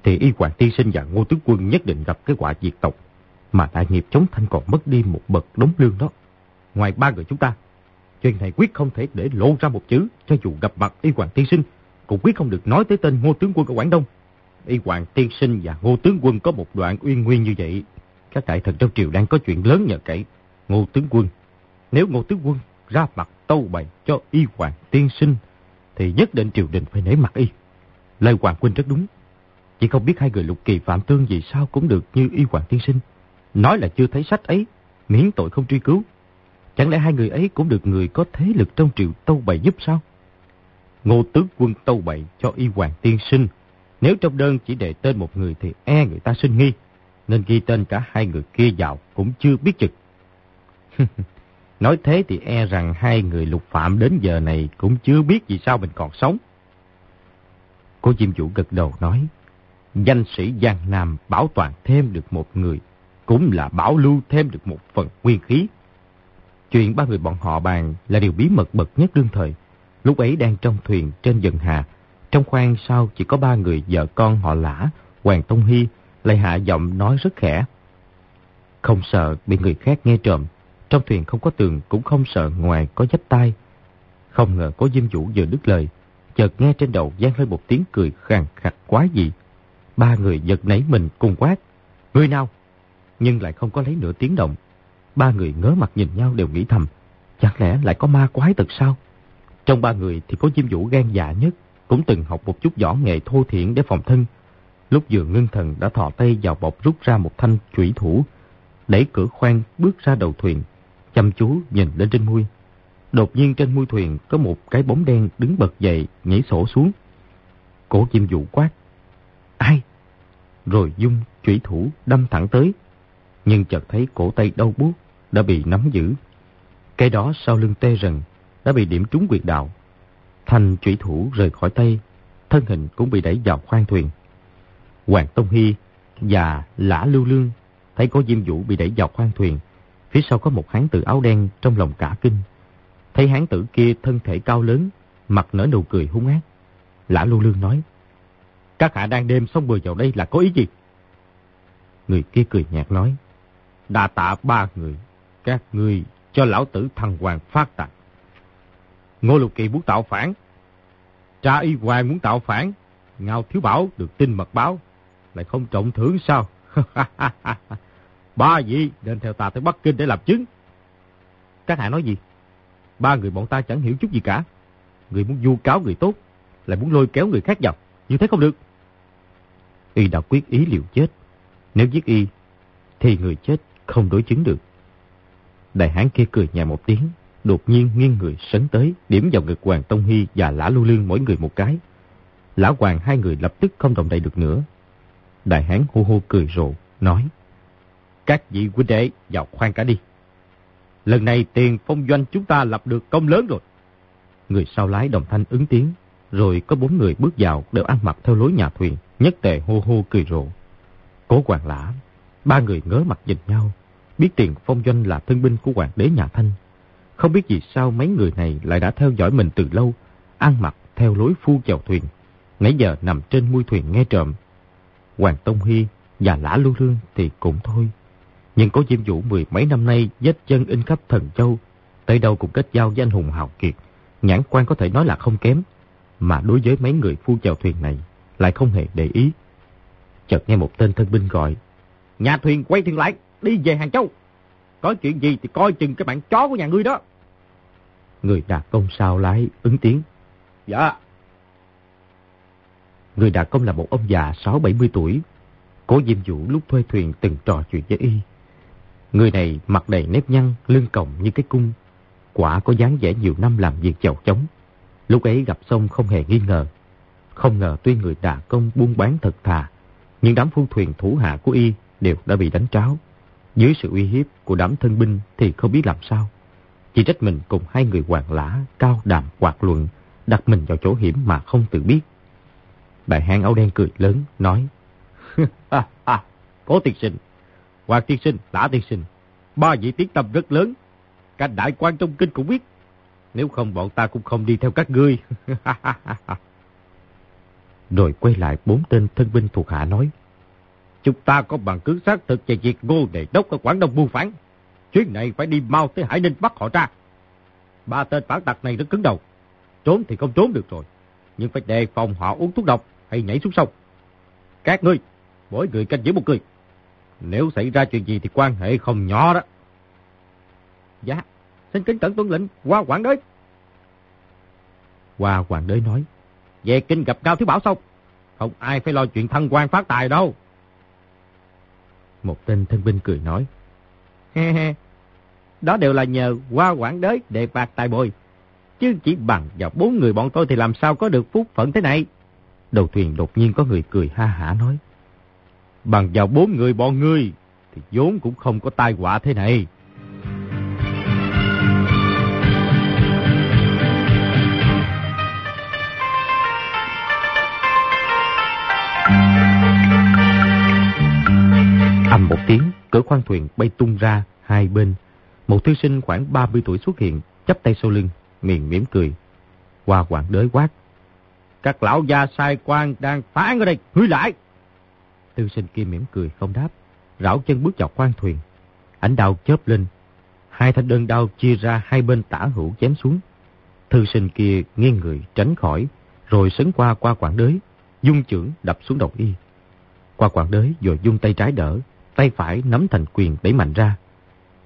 thì y Hoàng Tiên Sinh và Ngô Tướng Quân nhất định gặp cái quả diệt tộc, mà đại nghiệp chống thanh còn mất đi một bậc đống lương đó. Ngoài ba người chúng ta, chuyện này quyết không thể để lộ ra một chữ, cho dù gặp mặt y Hoàng Tiên Sinh, cũng quyết không được nói tới tên Ngô Tướng Quân ở Quảng Đông. Y Hoàng Tiên Sinh và Ngô Tướng Quân có một đoạn uyên nguyên như vậy. Các đại thần trong triều đang có chuyện lớn nhờ cậy. Ngô Tướng Quân nếu Ngô Tướng Quân ra mặt tâu bày cho y hoàng tiên sinh, thì nhất định triều đình phải nể mặt y. Lời Hoàng Quynh rất đúng. Chỉ không biết hai người lục kỳ phạm tương gì sao cũng được như y hoàng tiên sinh. Nói là chưa thấy sách ấy, miễn tội không truy cứu. Chẳng lẽ hai người ấy cũng được người có thế lực trong triều tâu bày giúp sao? Ngô tướng quân tâu bày cho y hoàng tiên sinh. Nếu trong đơn chỉ đề tên một người thì e người ta sinh nghi. Nên ghi tên cả hai người kia vào cũng chưa biết chừng. Nói thế thì e rằng hai người lục phạm đến giờ này cũng chưa biết vì sao mình còn sống. Cô Diêm Vũ gật đầu nói, danh sĩ Giang Nam bảo toàn thêm được một người, cũng là bảo lưu thêm được một phần nguyên khí. Chuyện ba người bọn họ bàn là điều bí mật bậc nhất đương thời. Lúc ấy đang trong thuyền trên dần hà, trong khoang sau chỉ có ba người vợ con họ lã, Hoàng Tông Hy, lại hạ giọng nói rất khẽ. Không sợ bị người khác nghe trộm, trong thuyền không có tường cũng không sợ ngoài có dách tay. Không ngờ có Diêm Vũ vừa đứt lời, chợt nghe trên đầu gian lên một tiếng cười khàn khặt quá dị. Ba người giật nảy mình cùng quát. Người nào? Nhưng lại không có lấy nửa tiếng động. Ba người ngớ mặt nhìn nhau đều nghĩ thầm. Chẳng lẽ lại có ma quái thật sao? Trong ba người thì có Diêm Vũ gan dạ nhất, cũng từng học một chút võ nghệ thô thiện để phòng thân. Lúc vừa ngưng thần đã thò tay vào bọc rút ra một thanh chủy thủ, đẩy cửa khoang bước ra đầu thuyền, chăm chú nhìn lên trên mui. Đột nhiên trên mui thuyền có một cái bóng đen đứng bật dậy, nhảy sổ xuống. Cổ chim dụ quát. Ai? Rồi dung chủy thủ đâm thẳng tới. Nhưng chợt thấy cổ tay đau buốt đã bị nắm giữ. Cái đó sau lưng tê rần đã bị điểm trúng quyệt đạo. Thành chủy thủ rời khỏi tay, thân hình cũng bị đẩy vào khoang thuyền. Hoàng Tông Hy và Lã Lưu Lương thấy có Diêm Vũ bị đẩy vào khoang thuyền, Phía sau có một hán tử áo đen trong lòng cả kinh. Thấy hán tử kia thân thể cao lớn, mặt nở nụ cười hung ác. Lã Lưu Lương nói, Các hạ đang đêm xong bừa vào đây là có ý gì? Người kia cười nhạt nói, Đà tạ ba người, các ngươi cho lão tử thằng hoàng phát tạc. Ngô Lục Kỳ muốn tạo phản. Cha y hoàng muốn tạo phản. Ngao Thiếu Bảo được tin mật báo. Lại không trọng thưởng sao? Ba vị nên theo ta tới Bắc Kinh để làm chứng. Các hạ nói gì? Ba người bọn ta chẳng hiểu chút gì cả. Người muốn vu cáo người tốt, lại muốn lôi kéo người khác vào. Như thế không được. Y đã quyết ý liều chết. Nếu giết Y, thì người chết không đối chứng được. Đại hán kia cười nhẹ một tiếng, đột nhiên nghiêng người sấn tới, điểm vào ngực Hoàng Tông Hy và Lã Lưu Lương mỗi người một cái. Lã Hoàng hai người lập tức không động đậy được nữa. Đại hán hô hô cười rộ, nói. Các vị huynh đệ vào khoan cả đi. Lần này tiền phong doanh chúng ta lập được công lớn rồi. Người sau lái đồng thanh ứng tiếng, rồi có bốn người bước vào đều ăn mặc theo lối nhà thuyền, nhất tề hô hô cười rộ. Cố hoàng lã, ba người ngớ mặt nhìn nhau, biết tiền phong doanh là thân binh của hoàng đế nhà Thanh. Không biết vì sao mấy người này lại đã theo dõi mình từ lâu, ăn mặc theo lối phu chèo thuyền, nãy giờ nằm trên mui thuyền nghe trộm. Hoàng Tông Hy và Lã Lưu Lương thì cũng thôi. Nhưng có Diêm Vũ mười mấy năm nay vết chân in khắp thần châu, tới đâu cũng kết giao với anh hùng hào kiệt. Nhãn quan có thể nói là không kém, mà đối với mấy người phu chèo thuyền này lại không hề để ý. Chợt nghe một tên thân binh gọi, Nhà thuyền quay thuyền lại, đi về Hàng Châu. Có chuyện gì thì coi chừng cái bạn chó của nhà ngươi đó. Người đạt công sao lái, ứng tiếng. Dạ. Người đạt công là một ông già 6-70 tuổi. Cố Diêm Vũ lúc thuê thuyền từng trò chuyện với y. Người này mặt đầy nếp nhăn, lưng còng như cái cung. Quả có dáng vẻ nhiều năm làm việc chầu chống. Lúc ấy gặp xong không hề nghi ngờ. Không ngờ tuy người đà công buôn bán thật thà, nhưng đám phu thuyền thủ hạ của y đều đã bị đánh tráo. Dưới sự uy hiếp của đám thân binh thì không biết làm sao. Chỉ trách mình cùng hai người hoàng lã, cao đàm quạt luận, đặt mình vào chỗ hiểm mà không tự biết. Đại hang áo đen cười lớn, nói, ha, ha, Cố tiên sinh, Hoàng tiên sinh, Lã tiên sinh, ba vị tiếng tâm rất lớn. Cả đại quan trong kinh cũng biết. Nếu không bọn ta cũng không đi theo các ngươi. Rồi quay lại bốn tên thân binh thuộc hạ nói. Chúng ta có bằng cứ xác thực về việc ngô đề đốc ở Quảng Đông buôn phản. Chuyến này phải đi mau tới Hải Ninh bắt họ ra. Ba tên phản tặc này rất cứng đầu. Trốn thì không trốn được rồi. Nhưng phải đề phòng họ uống thuốc độc hay nhảy xuống sông. Các ngươi, mỗi người canh giữ một người. Nếu xảy ra chuyện gì thì quan hệ không nhỏ đó. Dạ, xin kính cẩn tuân lệnh qua quản đới. Qua quản đới nói, về kinh gặp Cao Thiếu Bảo xong, không ai phải lo chuyện thân quan phát tài đâu. Một tên thân binh cười nói, he he, đó đều là nhờ qua quản đới đề phạt tài bồi. chứ chỉ bằng vào bốn người bọn tôi thì làm sao có được phúc phận thế này. Đầu thuyền đột nhiên có người cười ha hả nói. Bằng vào bốn người bọn ngươi thì vốn cũng không có tai họa thế này. Âm một tiếng, cửa khoang thuyền bay tung ra hai bên. Một thư sinh khoảng 30 tuổi xuất hiện, chắp tay sau lưng, miệng mỉm cười. Hoa hoàng đới quát. Các lão gia sai quan đang phán ở đây, hứa lại. Thư sinh kia mỉm cười không đáp, rảo chân bước vào khoang thuyền. Ánh đào chớp lên, hai thanh đơn đao chia ra hai bên tả hữu chém xuống. Thư sinh kia nghiêng người tránh khỏi, rồi sấn qua qua quảng đới, dung trưởng đập xuống đầu y. Qua quảng đới rồi dung tay trái đỡ, tay phải nắm thành quyền đẩy mạnh ra.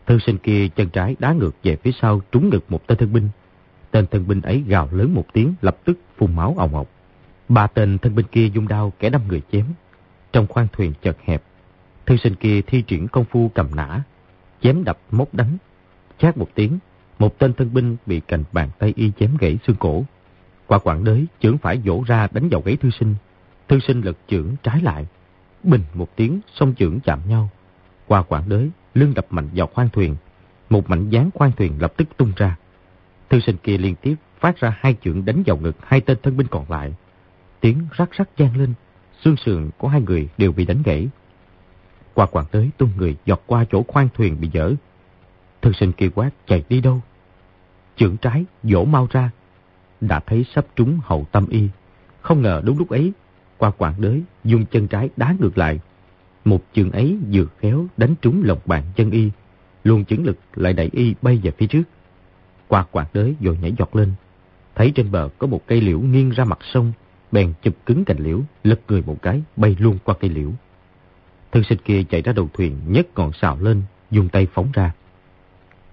Thư sinh kia chân trái đá ngược về phía sau trúng ngực một tên thân binh. Tên thân binh ấy gào lớn một tiếng lập tức phun máu ồng ọc. Ba tên thân binh kia dung đao kẻ đâm người chém. Trong khoang thuyền chật hẹp, thư sinh kia thi triển công phu cầm nã, chém đập móc đánh. Chát một tiếng, một tên thân binh bị cành bàn tay y chém gãy xương cổ. Qua quảng đới, chưởng phải vỗ ra đánh vào gáy thư sinh. Thư sinh lật chưởng trái lại. Bình một tiếng, song chưởng chạm nhau. Qua quảng đới, lưng đập mạnh vào khoang thuyền. Một mảnh dán khoang thuyền lập tức tung ra. Thư sinh kia liên tiếp phát ra hai chưởng đánh vào ngực hai tên thân binh còn lại. Tiếng rắc rắc gian lên, xương sườn của hai người đều bị đánh gãy. Qua quảng tới tung người giọt qua chỗ khoang thuyền bị dở. Thư sinh kia quát chạy đi đâu? Chưởng trái dỗ mau ra. Đã thấy sắp trúng hậu tâm y. Không ngờ đúng lúc ấy, qua quảng đới dùng chân trái đá ngược lại. Một chưởng ấy vừa khéo đánh trúng lồng bàn chân y. Luôn chứng lực lại đẩy y bay về phía trước. Qua quảng đới rồi nhảy giọt lên. Thấy trên bờ có một cây liễu nghiêng ra mặt sông, bèn chụp cứng cành liễu, lật người một cái, bay luôn qua cây liễu. Thân sinh kia chạy ra đầu thuyền, nhấc ngọn sào lên, dùng tay phóng ra.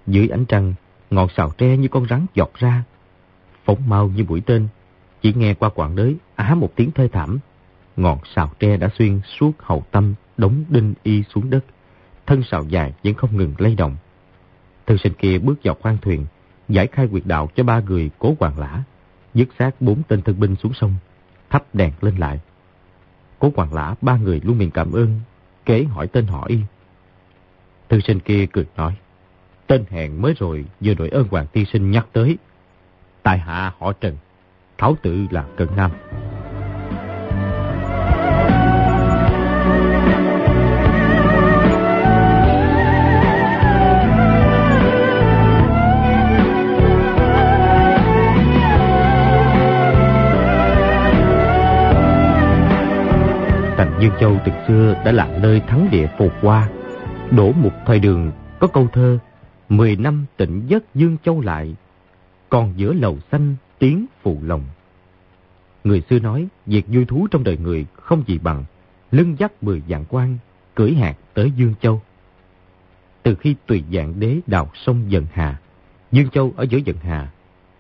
Dưới ánh trăng, ngọn sào tre như con rắn giọt ra, phóng mau như mũi tên. Chỉ nghe qua quảng đới, á một tiếng thê thảm. Ngọn sào tre đã xuyên suốt hậu tâm, đóng đinh y xuống đất. Thân sào dài vẫn không ngừng lay động. Thân sinh kia bước vào khoang thuyền, giải khai quyệt đạo cho ba người cố hoàng lã, dứt xác bốn tên thân binh xuống sông, thắp đèn lên lại. Cố hoàng lã ba người luôn miệng cảm ơn, kế hỏi tên họ y. Thư sinh kia cười nói, tên hẹn mới rồi vừa đội ơn hoàng tiên sinh nhắc tới. Tại hạ họ Trần, tháo tự là Cận Nam. Thành Dương Châu từ xưa đã là nơi thắng địa phồn hoa. Đổ một thời đường có câu thơ Mười năm tỉnh giấc Dương Châu lại, còn giữa lầu xanh tiếng phụ lòng. Người xưa nói, việc vui thú trong đời người không gì bằng lưng dắt mười dạng quan, cưỡi hạt tới Dương Châu. Từ khi tùy dạng đế đào sông Dần Hà, Dương Châu ở giữa Dần Hà,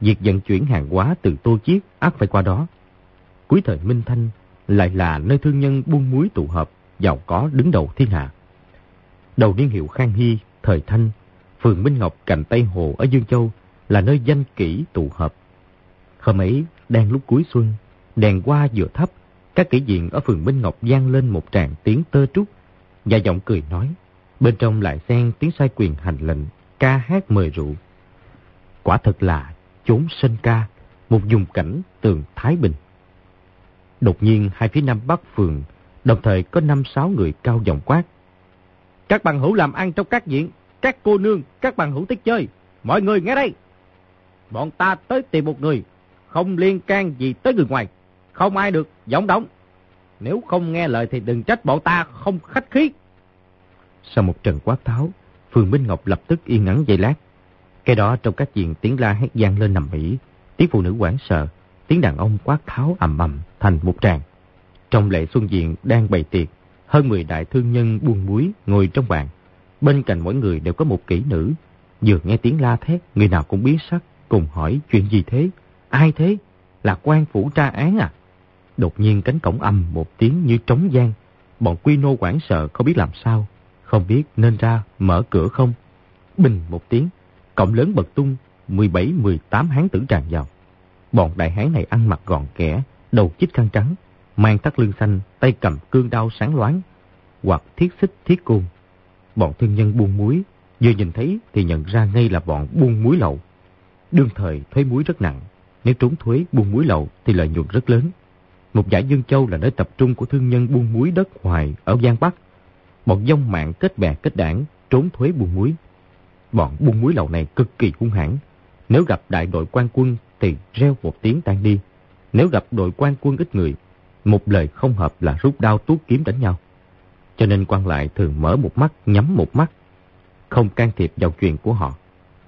việc vận chuyển hàng hóa từ Tô Chiết ác phải qua đó. Cuối thời Minh Thanh, lại là nơi thương nhân buôn muối tụ hợp, giàu có đứng đầu thiên hạ. Đầu niên hiệu Khang Hy, thời Thanh, phường Minh Ngọc cạnh Tây Hồ ở Dương Châu là nơi danh kỹ tụ hợp. Hôm ấy, đang lúc cuối xuân, đèn hoa vừa thấp, các kỹ diện ở phường Minh Ngọc gian lên một tràng tiếng tơ trúc, và giọng cười nói, bên trong lại xen tiếng sai quyền hành lệnh, ca hát mời rượu. Quả thật là chốn sân ca, một vùng cảnh tường Thái Bình. Đột nhiên hai phía nam bắc phường, đồng thời có năm sáu người cao giọng quát. Các bằng hữu làm ăn trong các diện, các cô nương, các bằng hữu thích chơi, mọi người nghe đây. Bọn ta tới tìm một người, không liên can gì tới người ngoài, không ai được giọng động. Nếu không nghe lời thì đừng trách bọn ta không khách khí. Sau một trận quát tháo, Phường Minh Ngọc lập tức yên ngắn giây lát. Cái đó trong các diện tiếng la hét gian lên nằm mỹ, tiếng phụ nữ quảng sợ, tiếng đàn ông quát tháo ầm ầm thành một tràng. Trong lễ xuân diện đang bày tiệc, hơn 10 đại thương nhân buôn muối ngồi trong bàn. Bên cạnh mỗi người đều có một kỹ nữ. Vừa nghe tiếng la thét, người nào cũng biến sắc, cùng hỏi chuyện gì thế? Ai thế? Là quan phủ tra án à? Đột nhiên cánh cổng âm một tiếng như trống gian. Bọn quy nô quảng sợ không biết làm sao. Không biết nên ra mở cửa không. Bình một tiếng, cổng lớn bật tung. 17-18 hán tử tràn vào. Bọn đại hán này ăn mặc gọn kẻ đầu chít khăn trắng, mang thắt lưng xanh, tay cầm cương đao sáng loáng, hoặc thiết xích thiết côn. Bọn thương nhân buôn muối, vừa nhìn thấy thì nhận ra ngay là bọn buôn muối lậu. Đương thời thuế muối rất nặng, nếu trốn thuế buôn muối lậu thì lợi nhuận rất lớn. Một giải Dương Châu là nơi tập trung của thương nhân buôn muối đất hoài ở Giang Bắc. Bọn dông mạng kết bè kết đảng, trốn thuế buôn muối. Bọn buôn muối lậu này cực kỳ hung hãn. Nếu gặp đại đội quan quân thì reo một tiếng tan đi. Nếu gặp đội quan quân ít người, một lời không hợp là rút đao tuốt kiếm đánh nhau. Cho nên quan lại thường mở một mắt, nhắm một mắt, không can thiệp vào chuyện của họ.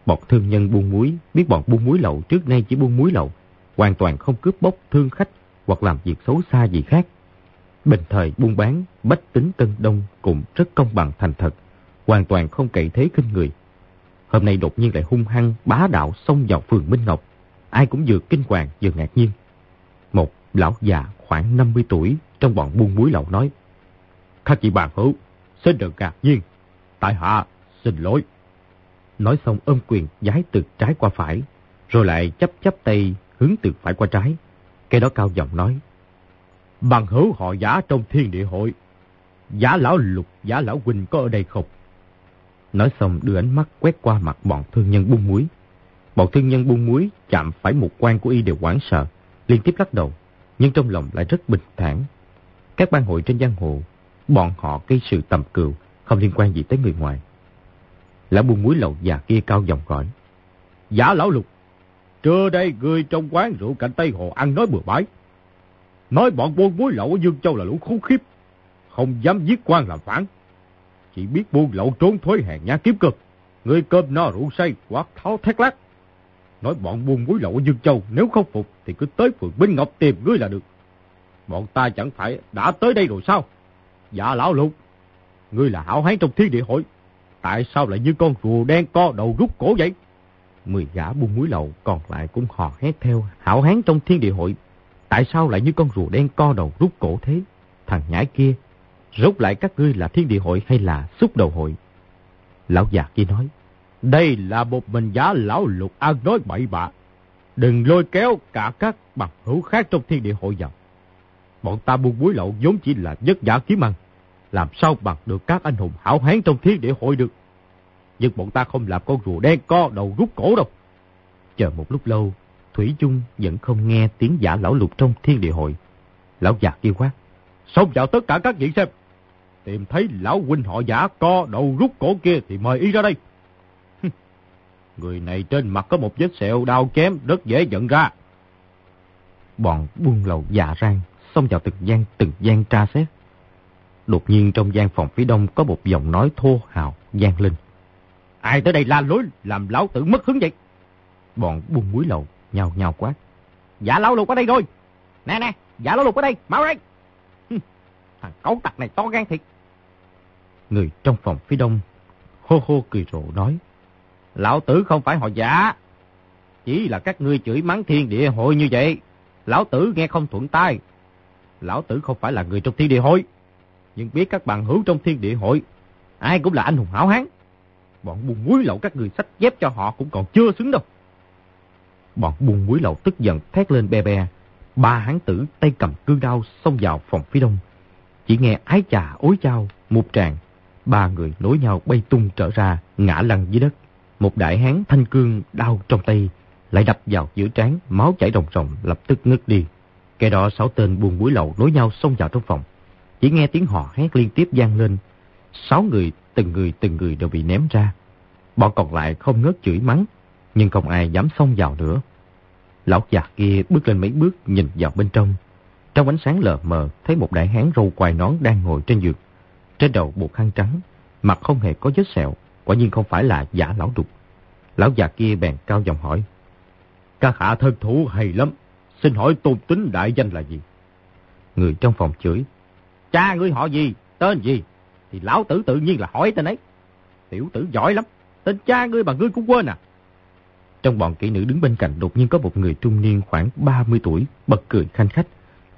Bọn thương nhân buôn muối biết bọn buôn muối lậu trước nay chỉ buôn muối lậu, hoàn toàn không cướp bóc thương khách hoặc làm việc xấu xa gì khác. Bình thời buôn bán, bách tính Tân Đông cũng rất công bằng thành thật, hoàn toàn không cậy thế kinh người. Hôm nay đột nhiên lại hung hăng, bá đạo xông vào phường Minh Ngọc. Ai cũng vừa kinh hoàng vừa ngạc nhiên. Lão già khoảng 50 tuổi trong bọn buôn muối lậu nói. Các chị bà hữu, xin được ngạc nhiên. Tại hạ, xin lỗi. Nói xong ôm quyền giái từ trái qua phải, rồi lại chấp chấp tay hướng từ phải qua trái. Cái đó cao giọng nói. Bằng hữu họ giả trong thiên địa hội. Giả lão lục, giả lão huynh có ở đây không? Nói xong đưa ánh mắt quét qua mặt bọn thương nhân buôn muối. Bọn thương nhân buôn muối chạm phải một quan của y đều hoảng sợ, liên tiếp lắc đầu, nhưng trong lòng lại rất bình thản. Các ban hội trên giang hồ, bọn họ gây sự tầm cừu, không liên quan gì tới người ngoài. Lão buôn muối lậu già kia cao giọng gọi. Giả lão lục, trưa đây người trong quán rượu cạnh Tây Hồ ăn nói bừa bãi. Nói bọn buôn muối lậu ở Dương Châu là lũ khốn khiếp, không dám giết quan làm phản. Chỉ biết buôn lậu trốn thuế hàng nhá kiếm cực. Người cơm no rượu say, quát tháo thét lát. Nói bọn buôn mối lậu ở Dương Châu nếu không phục thì cứ tới phường Binh Ngọc tìm ngươi là được. Bọn ta chẳng phải đã tới đây rồi sao? Dạ lão lục, ngươi là hảo hán trong thiên địa hội. Tại sao lại như con rùa đen co đầu rút cổ vậy? Mười gã buôn muối lậu còn lại cũng hò hét theo hảo hán trong thiên địa hội. Tại sao lại như con rùa đen co đầu rút cổ thế? Thằng nhãi kia, rốt lại các ngươi là thiên địa hội hay là xúc đầu hội? Lão già kia nói, đây là một mình giá lão lục ăn nói bậy bạ. Đừng lôi kéo cả các bằng hữu khác trong thiên địa hội vào. Bọn ta buôn búi lậu vốn chỉ là giấc giả kiếm ăn. Làm sao bằng được các anh hùng hảo hán trong thiên địa hội được. Nhưng bọn ta không làm con rùa đen co đầu rút cổ đâu. Chờ một lúc lâu, Thủy chung vẫn không nghe tiếng giả lão lục trong thiên địa hội. Lão già kêu quát. Xông vào tất cả các vị xem. Tìm thấy lão huynh họ giả co đầu rút cổ kia thì mời y ra đây. Người này trên mặt có một vết sẹo đau chém rất dễ nhận ra. Bọn buôn lậu dạ rang xông vào từng gian từng gian tra xét. Đột nhiên trong gian phòng phía đông có một giọng nói thô hào gian lên. Ai tới đây la lối làm lão tử mất hứng vậy? Bọn buôn muối lậu nhào nhào quát. Giả lão lục ở đây rồi. Nè nè, giả lão lục ở đây, mau đây. Thằng cấu tặc này to gan thiệt. Người trong phòng phía đông hô hô cười rộ nói. Lão tử không phải họ giả. Chỉ là các ngươi chửi mắng thiên địa hội như vậy. Lão tử nghe không thuận tai. Lão tử không phải là người trong thiên địa hội. Nhưng biết các bạn hữu trong thiên địa hội. Ai cũng là anh hùng hảo hán. Bọn buôn muối lậu các người sách dép cho họ cũng còn chưa xứng đâu. Bọn buôn muối lậu tức giận thét lên be be. Ba hán tử tay cầm cư đao xông vào phòng phía đông. Chỉ nghe ái trà ối chao, một tràng. Ba người nối nhau bay tung trở ra, ngã lăn dưới đất. Một đại hán thanh cương đau trong tay, lại đập vào giữa trán, máu chảy ròng ròng, lập tức ngất đi. Kẻ đó sáu tên buồn búi lậu nối nhau xông vào trong phòng. Chỉ nghe tiếng họ hét liên tiếp gian lên. Sáu người, từng người từng người đều bị ném ra. Bọn còn lại không ngớt chửi mắng, nhưng không ai dám xông vào nữa. Lão già kia bước lên mấy bước nhìn vào bên trong. Trong ánh sáng lờ mờ thấy một đại hán râu quai nón đang ngồi trên giường. Trên đầu buộc khăn trắng, mặt không hề có vết sẹo, quả nhiên không phải là giả lão đục. Lão già kia bèn cao giọng hỏi. Các hạ thân thủ hay lắm, xin hỏi tôn tính đại danh là gì? Người trong phòng chửi. Cha ngươi họ gì, tên gì? Thì lão tử tự nhiên là hỏi tên ấy. Tiểu tử giỏi lắm, tên cha ngươi mà ngươi cũng quên à? Trong bọn kỹ nữ đứng bên cạnh đột nhiên có một người trung niên khoảng 30 tuổi, bật cười khanh khách.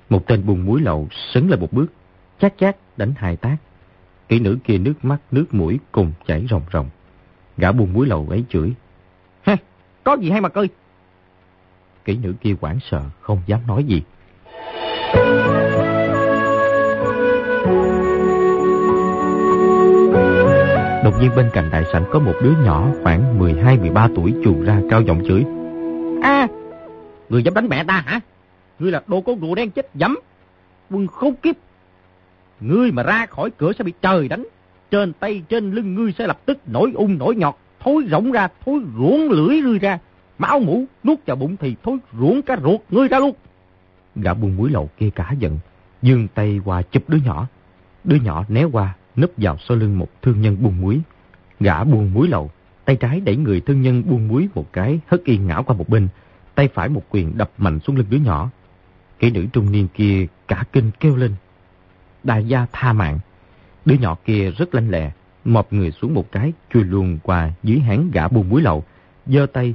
Một tên buồn muối lậu sấn lại một bước, chát chát đánh hai tác. Kỹ nữ kia nước mắt, nước mũi cùng chảy ròng ròng. Gã buồn muối lậu ấy chửi. Ha, có gì hay mà cười. Kỹ nữ kia quảng sợ, không dám nói gì. Đột nhiên bên cạnh đại sảnh có một đứa nhỏ khoảng 12-13 tuổi chuồn ra cao giọng chửi. À, người dám đánh mẹ ta hả? Ngươi là đồ con rùa đen chết dẫm. Quân khốn kiếp. Ngươi mà ra khỏi cửa sẽ bị trời đánh. Trên tay trên lưng ngươi sẽ lập tức nổi ung nổi nhọt, thối rỗng ra, thối ruộng lưỡi ngươi ra. Máu mũ nuốt vào bụng thì thối ruộng cả ruột ngươi ra luôn. Gã buông muối lậu kia cả giận, dương tay qua chụp đứa nhỏ. Đứa nhỏ né qua, nấp vào sau lưng một thương nhân buông muối. Gã buông muối lậu, tay trái đẩy người thương nhân buông muối một cái, hất yên ngã qua một bên, tay phải một quyền đập mạnh xuống lưng đứa nhỏ. Kỹ nữ trung niên kia cả kinh kêu lên. Đại gia tha mạng. Đứa nhỏ kia rất lanh lẹ, mọp người xuống một cái, chui luôn qua dưới háng gã buông muối lậu, giơ tay.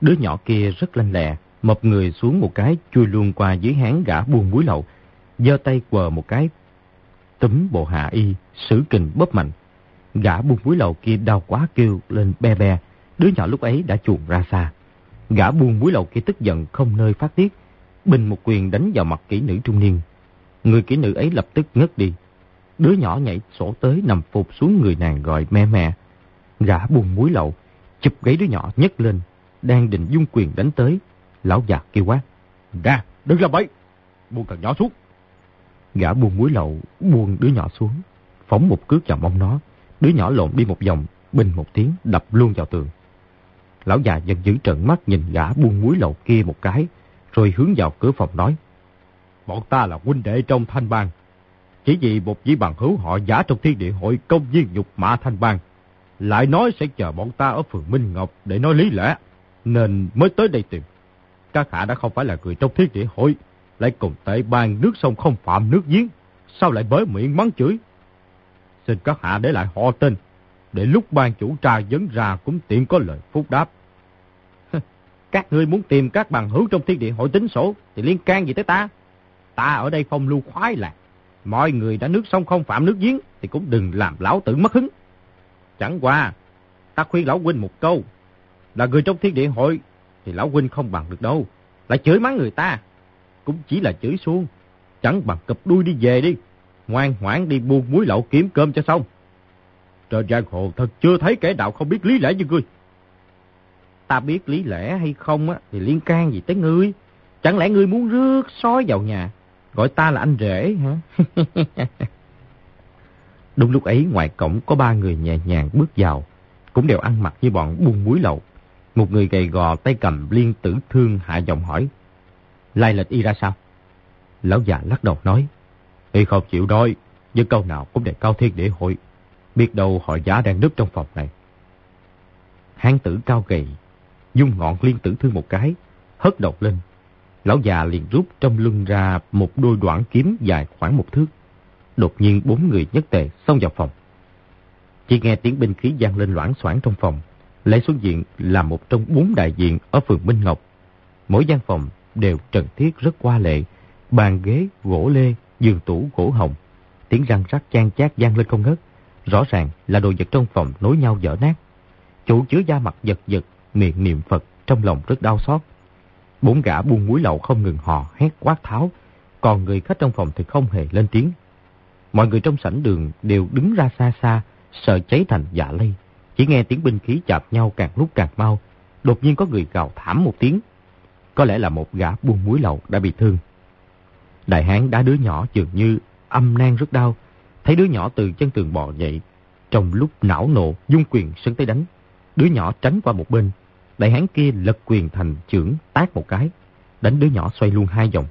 Đứa nhỏ kia rất lanh lẹ, mọp người xuống một cái, chui luôn qua dưới háng gã buông muối lậu, giơ tay quờ một cái, Tấm bộ hạ y, sử kình bóp mạnh. Gã buông muối lậu kia đau quá kêu lên be be, đứa nhỏ lúc ấy đã chuồn ra xa. Gã buông muối lậu kia tức giận không nơi phát tiết, bình một quyền đánh vào mặt kỹ nữ trung niên. Người kỹ nữ ấy lập tức ngất đi. Đứa nhỏ nhảy sổ tới nằm phục xuống người nàng gọi mẹ mẹ. Gã buông muối lậu, chụp gáy đứa nhỏ nhấc lên, đang định dung quyền đánh tới. Lão già kêu quát. Ra, đừng làm bậy, buông thằng nhỏ xuống. Gã buông muối lậu, buông đứa nhỏ xuống, phóng một cước vào mông nó. Đứa nhỏ lộn đi một vòng, bình một tiếng, đập luôn vào tường. Lão già giận dữ trợn mắt nhìn gã buông muối lậu kia một cái, rồi hướng vào cửa phòng nói. Bọn ta là huynh đệ trong thanh bang. Chỉ vì một vị bằng hữu họ giả trong thiên địa hội công viên nhục mạ thanh bang. Lại nói sẽ chờ bọn ta ở phường Minh Ngọc để nói lý lẽ. Nên mới tới đây tìm. Các hạ đã không phải là người trong thiên địa hội. Lại cùng tệ bang nước sông không phạm nước giếng. Sao lại bới miệng mắng chửi? Xin các hạ để lại họ tên. Để lúc ban chủ tra vấn ra cũng tiện có lời phúc đáp. Các ngươi muốn tìm các bằng hữu trong thiên địa hội tính sổ thì liên can gì tới ta? Ta ở đây phong lưu khoái lạc. Mọi người đã nước sông không phạm nước giếng thì cũng đừng làm lão tử mất hứng. Chẳng qua, ta khuyên lão huynh một câu. Là người trong thiên địa hội thì lão huynh không bằng được đâu. Lại chửi mắng người ta. Cũng chỉ là chửi xuông, Chẳng bằng cập đuôi đi về đi. Ngoan ngoãn đi buôn muối lậu kiếm cơm cho xong. Trên giang hồ thật chưa thấy kẻ đạo không biết lý lẽ như ngươi. Ta biết lý lẽ hay không á, thì liên can gì tới ngươi. Chẳng lẽ ngươi muốn rước sói vào nhà, gọi ta là anh rể hả? Đúng lúc ấy ngoài cổng có ba người nhẹ nhàng bước vào, cũng đều ăn mặc như bọn buôn muối lậu. Một người gầy gò tay cầm liên tử thương hạ giọng hỏi. Lai lịch y ra sao? Lão già lắc đầu nói. Y không chịu đôi, với câu nào cũng để cao thiên để hội. Biết đâu họ giả đang núp trong phòng này. Hán tử cao gầy, dung ngọn liên tử thương một cái, hất đầu lên. Lão già liền rút trong lưng ra một đôi đoạn kiếm dài khoảng một thước. Đột nhiên bốn người nhất tề xông vào phòng. Chỉ nghe tiếng binh khí gian lên loãng xoảng trong phòng. Lễ xuất diện là một trong bốn đại diện ở phường Minh Ngọc. Mỗi gian phòng đều trần thiết rất qua lệ, bàn ghế, gỗ lê, giường tủ, gỗ hồng. Tiếng răng rắc chan chát gian lên không ngớt. Rõ ràng là đồ vật trong phòng nối nhau dở nát. Chủ chứa da mặt giật giật, miệng niệm Phật, trong lòng rất đau xót. Bốn gã buôn muối lậu không ngừng hò hét quát tháo, còn người khách trong phòng thì không hề lên tiếng. Mọi người trong sảnh đường đều đứng ra xa xa, sợ cháy thành dạ lây. Chỉ nghe tiếng binh khí chạp nhau càng lúc càng mau, đột nhiên có người gào thảm một tiếng. Có lẽ là một gã buôn muối lậu đã bị thương. Đại hán đá đứa nhỏ dường như âm nan rất đau, thấy đứa nhỏ từ chân tường bò dậy. Trong lúc não nộ, dung quyền sân tay đánh. Đứa nhỏ tránh qua một bên, đại hán kia lật quyền thành trưởng tác một cái, đánh đứa nhỏ xoay luôn hai vòng.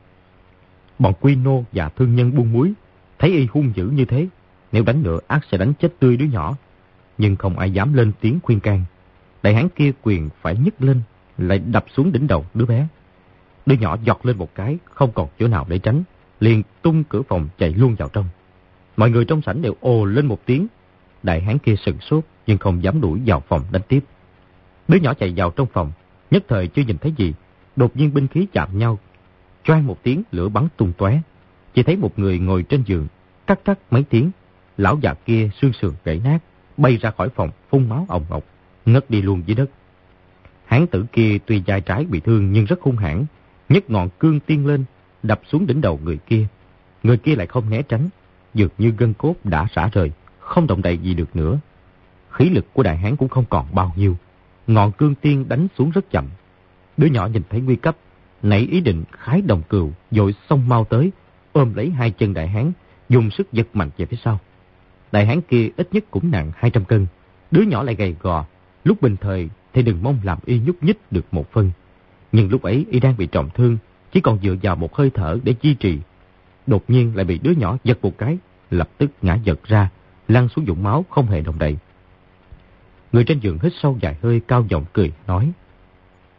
Bọn quy nô và thương nhân buôn muối thấy y hung dữ như thế, nếu đánh nữa ác sẽ đánh chết tươi đứa nhỏ. Nhưng không ai dám lên tiếng khuyên can. Đại hán kia quyền phải nhấc lên, lại đập xuống đỉnh đầu đứa bé. Đứa nhỏ giọt lên một cái, không còn chỗ nào để tránh, liền tung cửa phòng chạy luôn vào trong. Mọi người trong sảnh đều ồ lên một tiếng. Đại hán kia sừng sốt nhưng không dám đuổi vào phòng đánh tiếp. Đứa nhỏ chạy vào trong phòng, nhất thời chưa nhìn thấy gì, đột nhiên binh khí chạm nhau, choang một tiếng lửa bắn tung tóe. Chỉ thấy một người ngồi trên giường, cắt cắt mấy tiếng, lão già kia xương sườn gãy nát, bay ra khỏi phòng phun máu ồng ọc, ngất đi luôn dưới đất. Hán tử kia tuy dài trái bị thương nhưng rất hung hãn, nhấc ngọn cương tiên lên, đập xuống đỉnh đầu người kia. Người kia lại không né tránh, dường như gân cốt đã xả rời, không động đậy gì được nữa. Khí lực của đại hán cũng không còn bao nhiêu. Ngọn cương tiên đánh xuống rất chậm. Đứa nhỏ nhìn thấy nguy cấp, nảy ý định khái đồng cừu, dội xông mau tới, ôm lấy hai chân đại hán, dùng sức giật mạnh về phía sau. Đại hán kia ít nhất cũng nặng 200 cân, đứa nhỏ lại gầy gò, lúc bình thời thì đừng mong làm y nhúc nhích được một phân. Nhưng lúc ấy y đang bị trọng thương, chỉ còn dựa vào một hơi thở để duy trì. Đột nhiên lại bị đứa nhỏ giật một cái, lập tức ngã giật ra, lăn xuống dũng máu không hề động đậy. Người trên giường hít sâu vài hơi cao giọng cười, nói.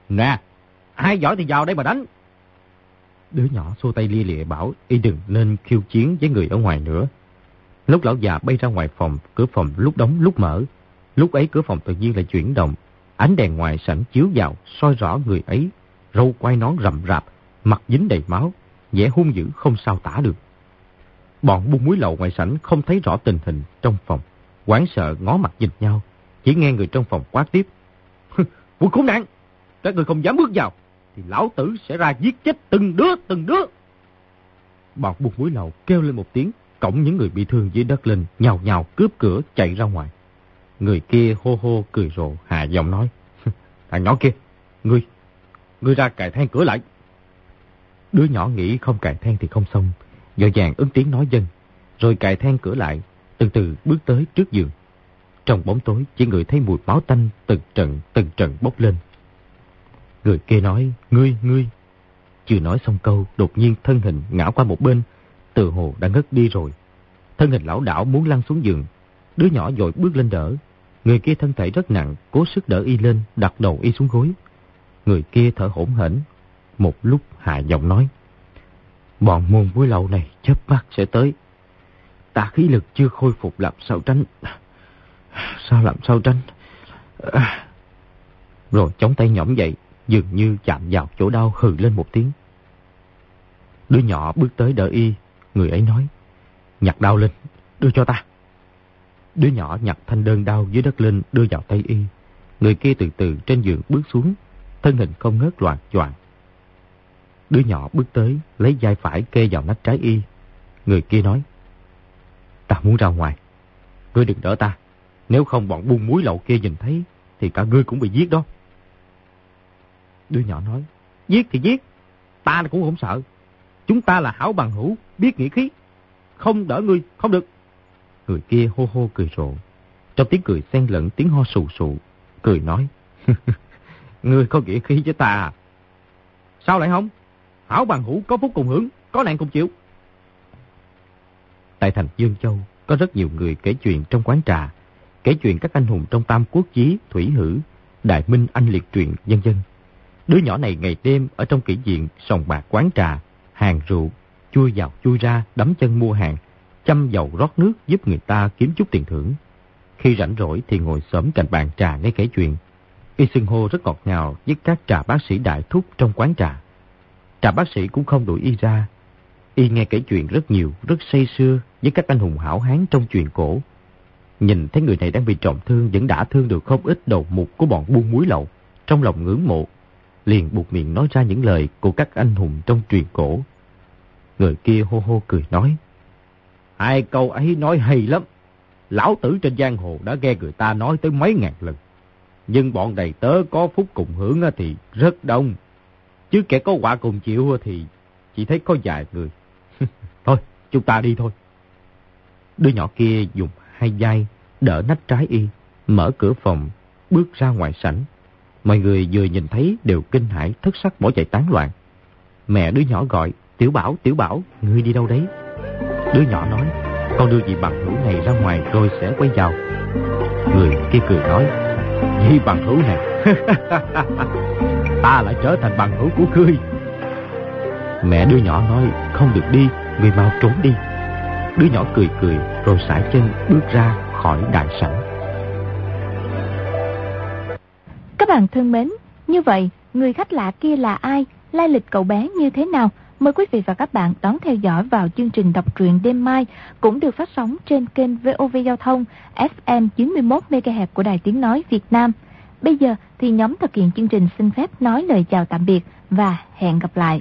Nè, ai giỏi thì vào đây mà đánh. Đứa nhỏ xô tay lia lịa bảo y đừng nên khiêu chiến với người ở ngoài nữa. Lúc lão già bay ra ngoài phòng, cửa phòng lúc đóng lúc mở. Lúc ấy cửa phòng tự nhiên lại chuyển động. Ánh đèn ngoài sảnh chiếu vào, soi rõ người ấy. Râu quai nón rậm rạp, mặt dính đầy máu, vẻ hung dữ không sao tả được. Bọn buôn muối lậu ngoài sảnh không thấy rõ tình hình trong phòng. Quán sợ ngó mặt nhìn nhau, chỉ nghe người trong phòng quát tiếp. Quân khốn nạn, các người không dám bước vào, thì lão tử sẽ ra giết chết từng đứa, từng đứa. Bọn buôn muối lậu kêu lên một tiếng, cổng những người bị thương dưới đất lên, nhào nhào cướp cửa chạy ra ngoài. Người kia hô hô cười rộ, hạ giọng nói. Thằng nhỏ kia, ngươi, ngươi ra cài then cửa lại. Đứa nhỏ nghĩ không cài then thì không xong, dội dàng ứng tiếng nói dân, rồi cài then cửa lại, từ từ bước tới trước giường. Trong bóng tối chỉ người thấy mùi máu tanh từng trận từng trận bốc lên. Người kia nói, ngươi, ngươi. Chưa nói xong câu, đột nhiên thân hình ngã qua một bên, từ hồ đã ngất đi rồi. Thân hình lão đảo muốn lăn xuống giường. Đứa nhỏ dội bước lên đỡ. Người kia thân thể rất nặng, cố sức đỡ y lên, đặt đầu y xuống gối. Người kia thở hổn hển. Một lúc hạ giọng nói. Bọn môn muối lậu này chớp mắt sẽ tới. Ta khí lực chưa khôi phục làm sao tránh. Sao làm sao tránh? À, rồi chống tay nhõm dậy, dường như chạm vào chỗ đau hừ lên một tiếng. Đứa nhỏ bước tới đỡ y, người ấy nói, nhặt đau lên, đưa cho ta. Đứa nhỏ nhặt thanh đơn đau dưới đất lên đưa vào tay y. Người kia từ từ trên giường bước xuống, thân hình không ngớt loạn choạng. Đứa nhỏ bước tới, lấy vai phải kê vào nách trái y. Người kia nói, ta muốn ra ngoài, ngươi đừng đỡ ta. Nếu không bọn buôn muối lậu kia nhìn thấy, thì cả ngươi cũng bị giết đó. Đứa nhỏ nói, giết thì giết, ta cũng không sợ. Chúng ta là hảo bằng hữu, biết nghĩa khí. Không đỡ ngươi, không được. Người kia hô hô cười rộ. Trong tiếng cười xen lẫn tiếng ho sù sụ. Cười nói, ngươi có nghĩa khí với ta à? Sao lại không? Hảo bằng hữu có phúc cùng hưởng, có nạn cùng chịu. Tại thành Dương Châu, có rất nhiều người kể chuyện trong quán trà, kể chuyện các anh hùng trong Tam Quốc Chí, Thủy Hử, Đại Minh Anh Liệt Truyện, dân dân. Đứa nhỏ này ngày đêm ở trong kỷ diện sòng bạc quán trà, hàng rượu, chui vào chui ra, đấm chân mua hàng, chăm dầu rót nước giúp người ta kiếm chút tiền thưởng. Khi rảnh rỗi thì ngồi xổm cạnh bàn trà nghe kể chuyện. Y xưng hô rất ngọt ngào với các trà bác sĩ đại thúc trong quán trà. Trà bác sĩ cũng không đuổi y ra. Y nghe kể chuyện rất nhiều, rất say sưa với các anh hùng hảo hán trong chuyện cổ. Nhìn thấy người này đang bị trọng thương vẫn đã thương được không ít đầu mục của bọn buôn muối lậu. Trong lòng ngưỡng mộ, liền buộc miệng nói ra những lời của các anh hùng trong truyền cổ. Người kia hô hô cười nói. Hai câu ấy nói hay lắm. Lão tử trên giang hồ đã nghe người ta nói tới mấy ngàn lần. Nhưng bọn đầy tớ có phúc cùng hưởng thì rất đông. Chứ kẻ có quả cùng chịu thì chỉ thấy có vài người. thôi, chúng ta đi thôi. Đứa nhỏ kia dùng hai vai đỡ nách trái y, mở cửa phòng, bước ra ngoài sảnh. Mọi người vừa nhìn thấy đều kinh hãi thất sắc bỏ chạy tán loạn. Mẹ đứa nhỏ gọi, Tiểu Bảo, Tiểu Bảo, ngươi đi đâu đấy? Đứa nhỏ nói, con đưa dì bằng hữu này ra ngoài rồi sẽ quay vào. Người kia cười nói, dì bằng hữu này, ta lại trở thành bằng hữu của ngươi. Mẹ đứa nhỏ nói, không được đi, người mau trốn đi. Đứa nhỏ cười cười rồi sải chân bước ra khỏi đại sảnh. Các bạn thân mến, như vậy, người khách lạ kia là ai? Lai lịch cậu bé như thế nào? Mời quý vị và các bạn đón theo dõi vào chương trình đọc truyện đêm mai cũng được phát sóng trên kênh VOV Giao thông FM 91MHz của Đài Tiếng Nói Việt Nam. Bây giờ thì nhóm thực hiện chương trình xin phép nói lời chào tạm biệt và hẹn gặp lại.